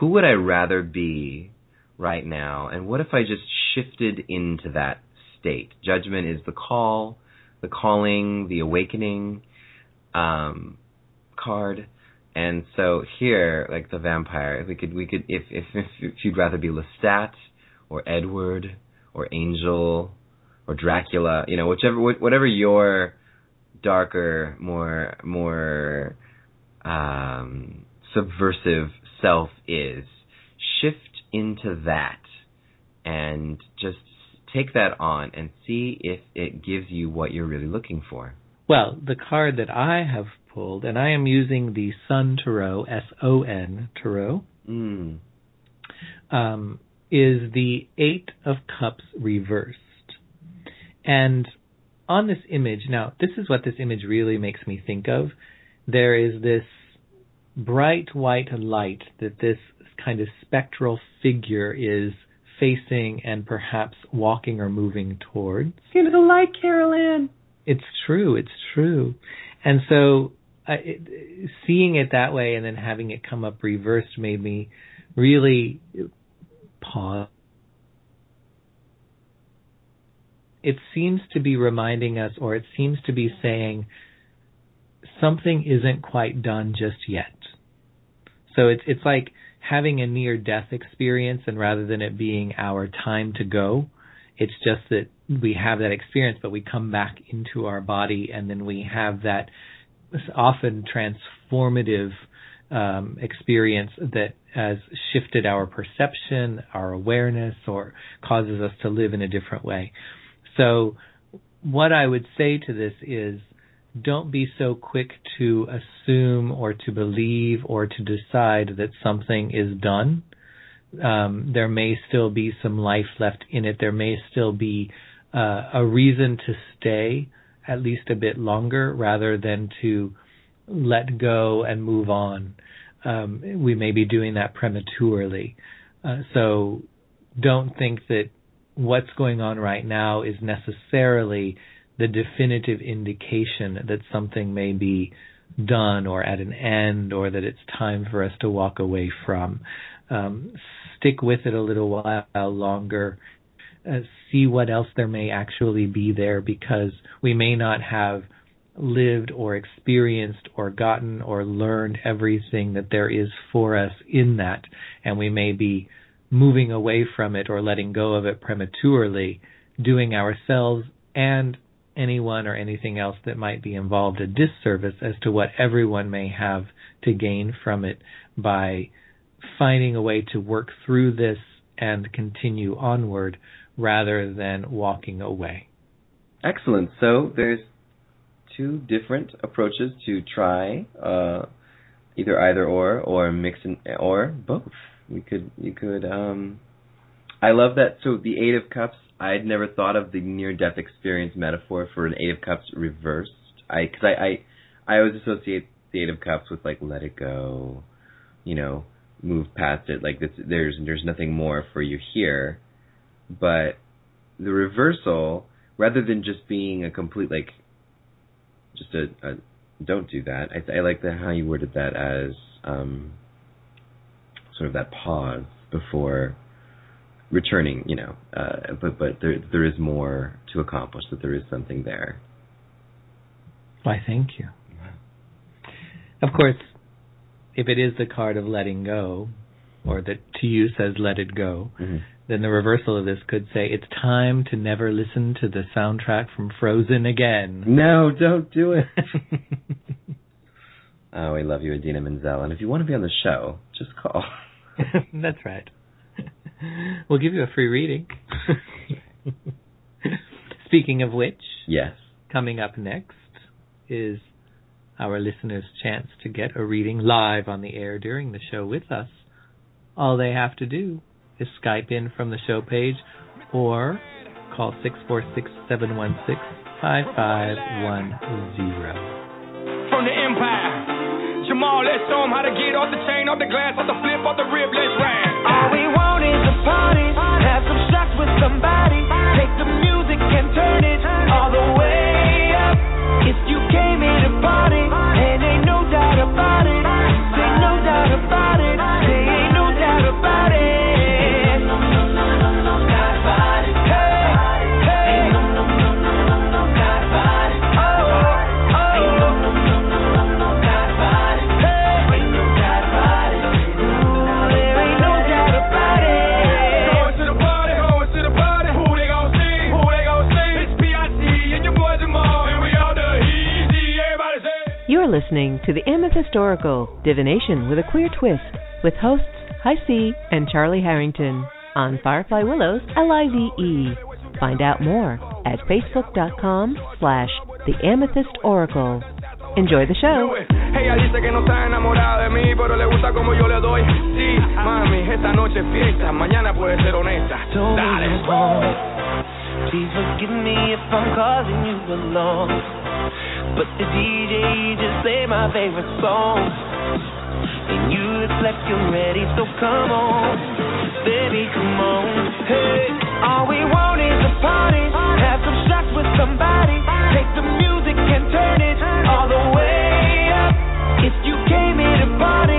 Who would I rather be right now? And what if I just shifted into that state? Judgment is the call, the calling, the awakening um, card. And so here, like the vampire, we could we could if if if you'd rather be Lestat or Edward or Angel or Dracula, you know, whichever whatever your darker, more more um, subversive self is, shift into that and just take that on and see if it gives you what you're really looking for. Well, the card that I have pulled, and I am using the Sun Tarot, S O N Tarot, Mm. um, is the Eight of Cups reversed. And on this image, now, this is what this image really makes me think of. There is this bright white light that this kind of spectral figure is facing and perhaps walking or moving towards. Give the light, Carol Anne. It's true. It's true. And so, uh, it, seeing it that way and then having it come up reversed made me really pause. It seems to be reminding us, or it seems to be saying, something isn't quite done just yet. So it's it's like having a near death experience, and rather than it being our time to go, it's just that we have that experience, but we come back into our body, and then we have that often transformative um, experience that has shifted our perception, our awareness, or causes us to live in a different way. So, what I would say to this is don't be so quick to assume or to believe or to decide that something is done. Um, there may still be some life left in it. There may still be uh, a reason to stay at least a bit longer rather than to let go and move on. Um, we may be doing that prematurely. Uh, so don't think that what's going on right now is necessarily the definitive indication that something may be done or at an end or that it's time for us to walk away from. Um, stick with it a little while longer. Uh, see what else there may actually be there because we may not have lived or experienced or gotten or learned everything that there is for us in that. And we may be moving away from it or letting go of it prematurely, doing ourselves and anyone or anything else that might be involved a disservice as to what everyone may have to gain from it by finding a way to work through this and continue onward rather than walking away. Excellent. So there's two different approaches to try uh, either either or or mix and or both. You could you could um I love that so the 8 of cups I had never thought of the near death experience metaphor for an 8 of cups reversed. I cuz I, I I always associate the 8 of cups with like let it go, you know, move past it like this, there's there's nothing more for you here. But the reversal rather than just being a complete like just a, a don't do that. I, I like the how you worded that as um, sort of that pause before returning. You know, uh, but but there there is more to accomplish. That there is something there. Why, thank you. Of course, if it is the card of letting go, or that to you says let it go, Mm-hmm. then the reversal of this could say it's time to never listen to the soundtrack from Frozen again. No, don't do it. oh, we love you, Idina Menzel. And if you want to be on the show, just call. That's right. We'll give you a free reading. Speaking of which, Yes. coming up next is our listeners' chance to get a reading live on the air during the show with us. All they have to do is Skype in from the show page or call 646 716 5510. Let's show 'em how to get off the chain, off the glass, off the flip, off the rib, let's ride. All we want is a party, have some shots with somebody, take the music and turn it all the way up. If you came here to party, and ain't no doubt about it, say no doubt about it, listening to the Amethyst Oracle Divination with a Queer Twist with hosts Hi C and Charlie Harrington on Firefly Willows L-I-V-E. Find out more at facebook.com slash the Amethyst Oracle. Enjoy the show. Ella dice que no está enamorada de mí, pero le gusta como yo le doy. Sí, mami, esta noche es fiesta, mañana puede ser honesta. Dale. Please forgive me if I'm causing you along. But the DJ just played my favorite song. And you look like you're ready, so come on. Baby, come on. Hey, all we want is a party. Have some shots with somebody. Take the music and turn it all the way up. If you came here to party,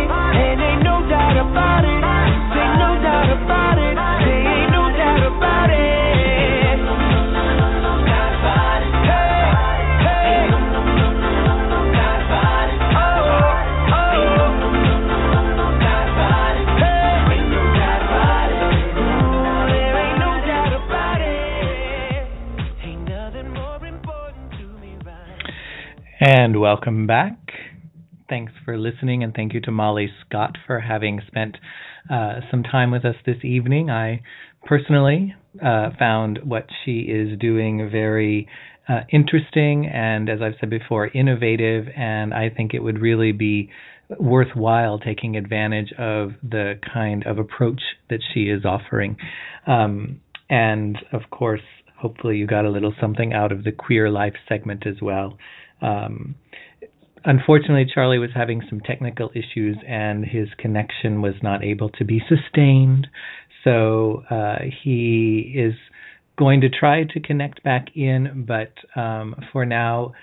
And welcome back. Thanks for listening, and thank you to Mali Scott for having spent uh, some time with us this evening. I personally uh, found what she is doing very uh, interesting and, as I've said before, innovative, and I think it would really be worthwhile taking advantage of the kind of approach that she is offering. Um, and, of course, hopefully you got a little something out of the queer life segment as well. Um, unfortunately, Charlie was having some technical issues and his connection was not able to be sustained. So uh, he is going to try to connect back in, but um, for now,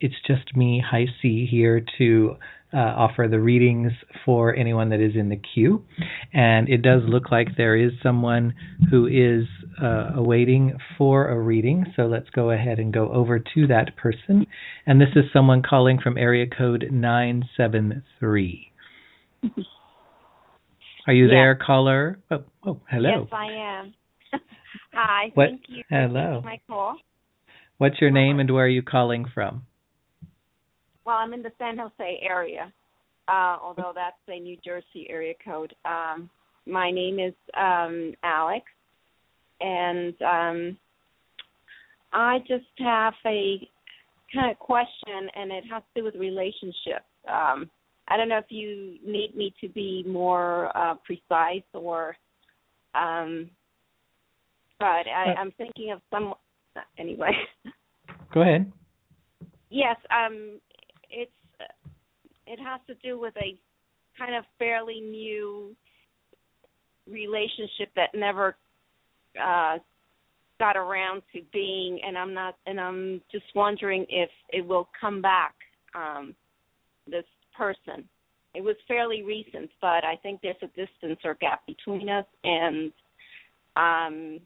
it's just me, Hi C, here to uh, offer the readings for anyone that is in the queue. And it does look like there is someone who is uh, awaiting for a reading. So let's go ahead and go over to that person. And this is someone calling from area code 973. Are you Yes. there, caller? Oh, oh, hello. Yes, I am. Hi. What- Thank you. hello. My call. What's your name and where are you calling from? Well, I'm in the San Jose area, uh, although that's a New Jersey area code. Um, my name is um, Alex, and um, I just have a kind of question, and it has to do with relationships. Um, I don't know if you need me to be more uh, precise or, um, but I, Uh. I'm thinking of some. Anyway. Go ahead. Yes, um, it's it has to do with a kind of fairly new relationship that never uh, got around to being, and I'm not, and I'm just wondering if it will come back. Um, this person, it was fairly recent, but I think there's a distance or gap between us, and um,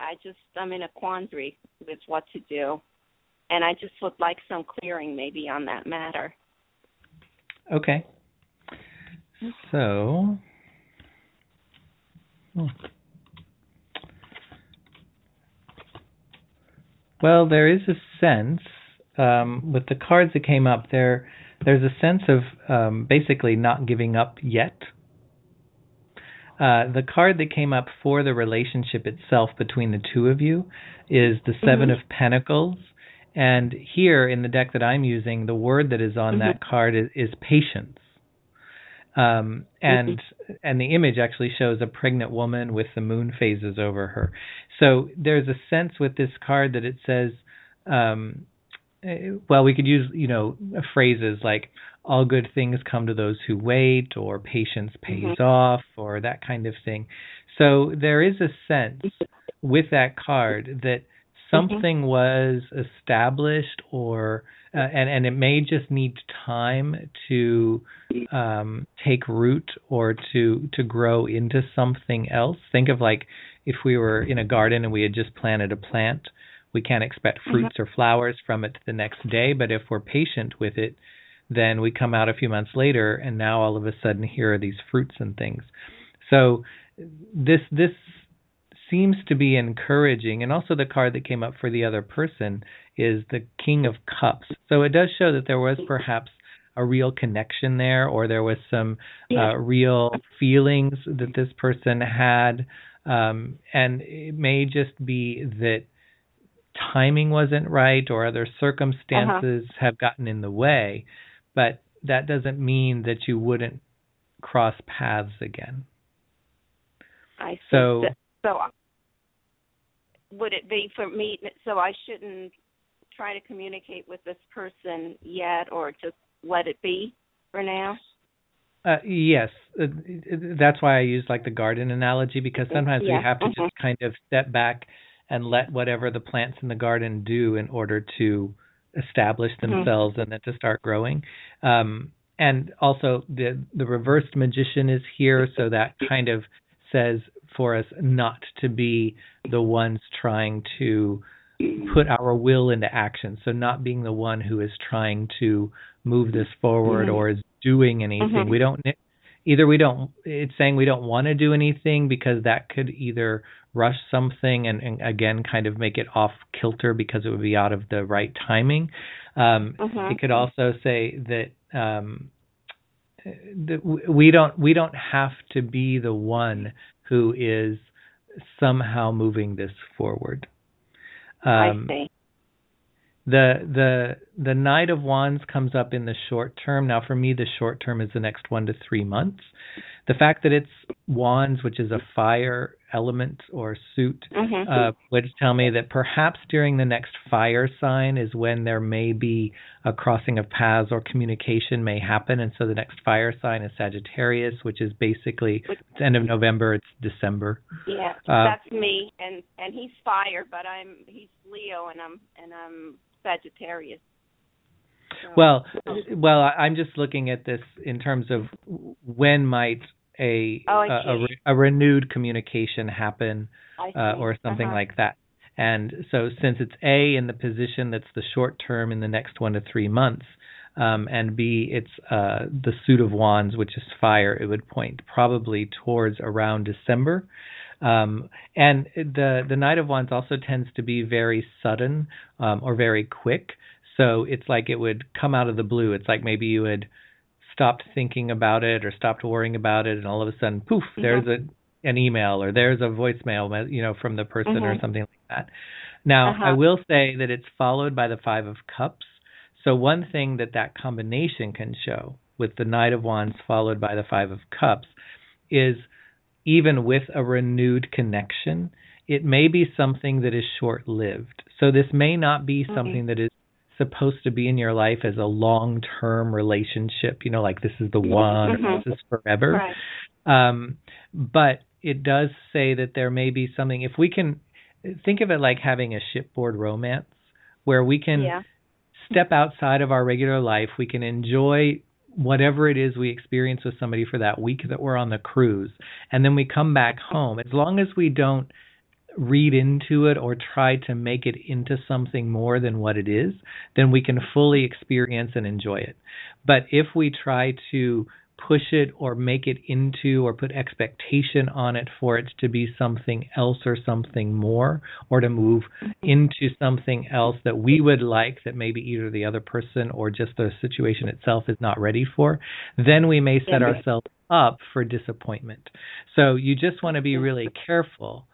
I just I'm in a quandary with what to do and I just would like some clearing maybe on that matter. Okay. So, hmm. Well, there is a sense um, with the cards that came up there. There's a sense of um, basically not giving up yet. Uh, the card that came up for the relationship itself between the two of you is the 7 Mhm. of Pentacles. And here in the deck that I'm using, the word that is on that card is, is patience. Um, and and the image actually shows a pregnant woman with the moon phases over her. So there's a sense with this card that it says, um, well, we could use you know phrases like "all good things come to those who wait" or "patience pays Mhm. off" or that kind of thing. So there is a sense with that card that something was established or uh, and and it may just need time to um take root or to to grow into something else think of like if we were in a garden and we had just planted a plant we can't expect fruits or flowers from it the next day. But if we're patient with it then we come out a few months later and now all of a sudden here are these fruits and things. So this this seems to be encouraging. And also the card that came up for the other person is the King of Cups. So it does show that there was perhaps a real connection there, or there was some uh, real feelings that this person had, um, and it may just be that timing wasn't right, or other circumstances have gotten in the way. But that doesn't mean that you wouldn't cross paths again. I see. So- so would it be for me? So I shouldn't try to communicate with this person yet, or just let it be for now. Uh, yes, uh, that's why I use like the garden analogy because sometimes Yeah, we have to just kind of step back and let whatever the plants in the garden do in order to establish Mhm. themselves and then to start growing. Um, and also the the reversed magician is here, so that kind of says for us not to be the ones trying to put our will into action. So not being the one who is trying to move this forward Mhm. or is doing anything. Mhm. We don't either we don't it's saying we don't want to do anything because that could either rush something and, and again kind of make it off kilter because it would be out of the right timing. Um Mhm. it could also say that um that we don't we don't have to be the one who is somehow moving this forward. Um, I see. The the the Knight of Wands comes up in the short term. Now, for me, the short term is the next one to three months. The fact that it's Wands, which is a fire element or suit, Mhm. uh, would tell me that perhaps during the next fire sign is when there may be a crossing of paths or communication may happen. And so the next fire sign is Sagittarius, which is basically it's end of November, it's December. Yeah, Uh, that's me, and and he's fire, but I'm he's Leo, and I'm and I'm Sagittarius. So- Well, well, I- I'm just looking at this in terms of when might a Oh, a, a, re- a renewed communication happen uh, or something Uh-huh. like that. And so, since it's A in the position that's the short term in the next one to three months, um, and B it's uh, the suit of wands, which is fire, it would point probably towards around December. Um, and the the Knight of Wands also tends to be very sudden um, or very quick. So it's like it would come out of the blue. It's like maybe you had stopped thinking about it or stopped worrying about it, and all of a sudden, poof, there's a an email or there's a voicemail, you know, from the person or Mhm. something like that. Now, Uh-huh. I will say that it's followed by the Five of Cups. So one thing that that combination can show with the Knight of Wands followed by the Five of Cups is even with a renewed connection, it may be something that is short lived. So this may not be Okay. something that is supposed to be in your life as a long term relationship, you know, like this is the one, or Mhm. this is forever. Right. Um, but it does say that there may be something, if we can think of it like having a shipboard romance, where we can Yeah. step outside of our regular life. We can enjoy whatever it is we experience with somebody for that week that we're on the cruise. And then we come back home. As long as we don't read into it or try to make it into something more than what it is, then we can fully experience and enjoy it. But if we try to push it or make it into or put expectation on it for it to be something else or something more or to move into something else that we would like that maybe either the other person or just the situation itself is not ready for, then we may set ourselves up for disappointment. So you just want to be really careful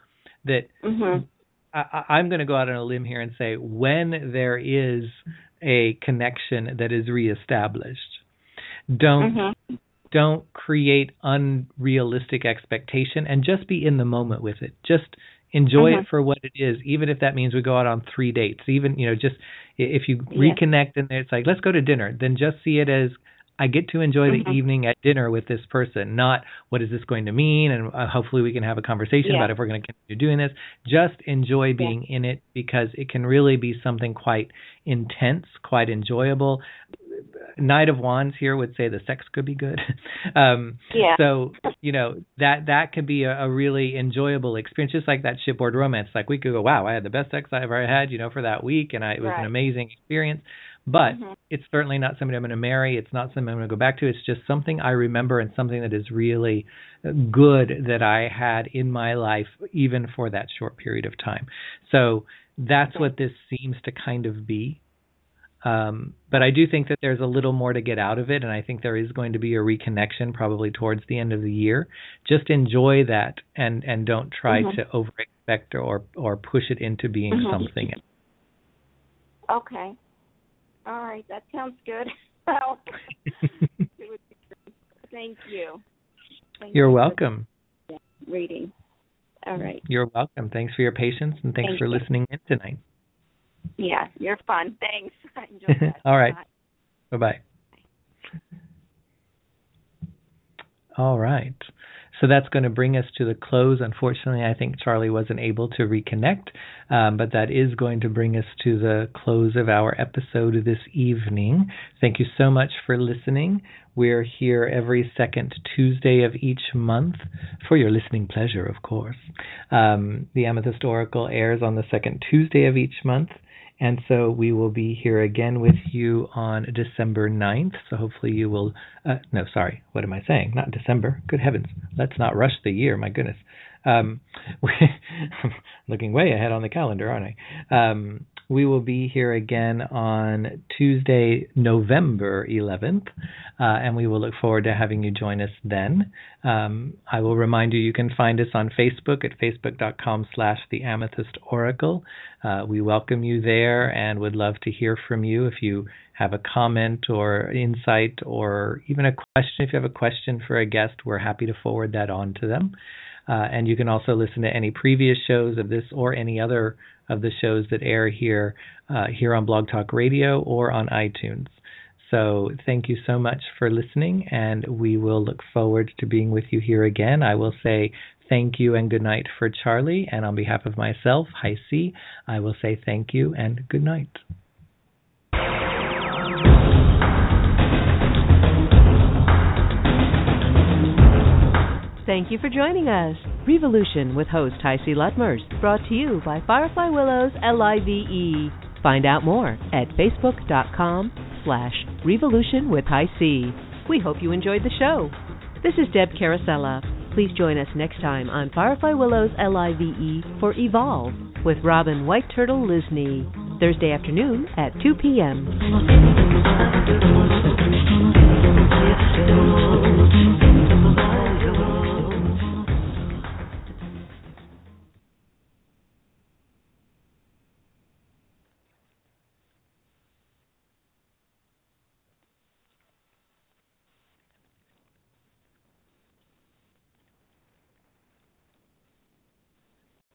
that Mhm. I, I'm going to go out on a limb here and say when there is a connection that is reestablished, don't Mhm. Don't create unrealistic expectation and just be in the moment with it. Just enjoy Mhm. it for what it is, even if that means we go out on three dates. Even you know, just if you Yeah. reconnect and it's like let's go to dinner, then just see it as I get to enjoy the Mhm. evening at dinner with this person, not what is this going to mean, and uh, hopefully we can have a conversation Yeah. about if we're going to continue doing this. Just enjoy being in it because it can really be something quite intense, quite enjoyable. Knight of Wands here would say the sex could be good. um, Yeah. So you know that that could be a, a really enjoyable experience, just like that shipboard romance. Like we could go, wow, I had the best sex I ever had, you know, for that week, and I, it was an amazing experience. But Mhm. it's certainly not somebody I'm going to marry. It's not something I'm going to go back to. It's just something I remember and something that is really good that I had in my life, even for that short period of time. So that's what this seems to kind of be. Um, but I do think that there's a little more to get out of it, and I think there is going to be a reconnection probably towards the end of the year. Just enjoy that, and and don't try Mhm. to over expect or or push it into being Mhm. something. Okay. All right, that sounds good. Well, it would be good. Thank you. Thank You're you welcome. Reading. All right. You're welcome. Thanks for your patience, and thanks Thank for you. listening in tonight. Yeah, you're fun. Thanks. I enjoyed that. All right. Bye. Bye bye. All right. So that's going to bring us to the close. Unfortunately, I think Charlie wasn't able to reconnect, um, but that is going to bring us to the close of our episode this evening. Thank you so much for listening. We're here every second Tuesday of each month for your listening pleasure, of course. Um, the Amethyst Oracle airs on the second Tuesday of each month. And so we will be here again with you on December 9th. So hopefully you will, uh, no, sorry, what am I saying? Not December. Good heavens. Let's not rush the year. My goodness. Um, looking way ahead on the calendar, aren't I? Um, we will be here again on Tuesday, November 11th, uh, and we will look forward to having you join us then. Um, I will remind you you can find us on Facebook at facebook.com slash the Amethyst Oracle. Uh, we welcome you there and would love to hear from you if you have a comment or insight or even a question. If you have a question for a guest, we're happy to forward that on to them. Uh, and you can also listen to any previous shows of this or any other of the shows that air here uh, here on Blog Talk Radio or on iTunes. So thank you so much for listening, and we will look forward to being with you here again. I will say thank you and good night for Charlie, and on behalf of myself, Hi C, I will say thank you and good night. Thank you for joining us. Revolution with host Heisey Lutmers, brought to you by Firefly Willows LIVE. Find out more at facebook.com slash revolution with C. We hope you enjoyed the show. This is Deb Carosella. Please join us next time on Firefly Willows LIVE for Evolve with Robin White Turtle Lisney, Thursday afternoon at 2 p.m.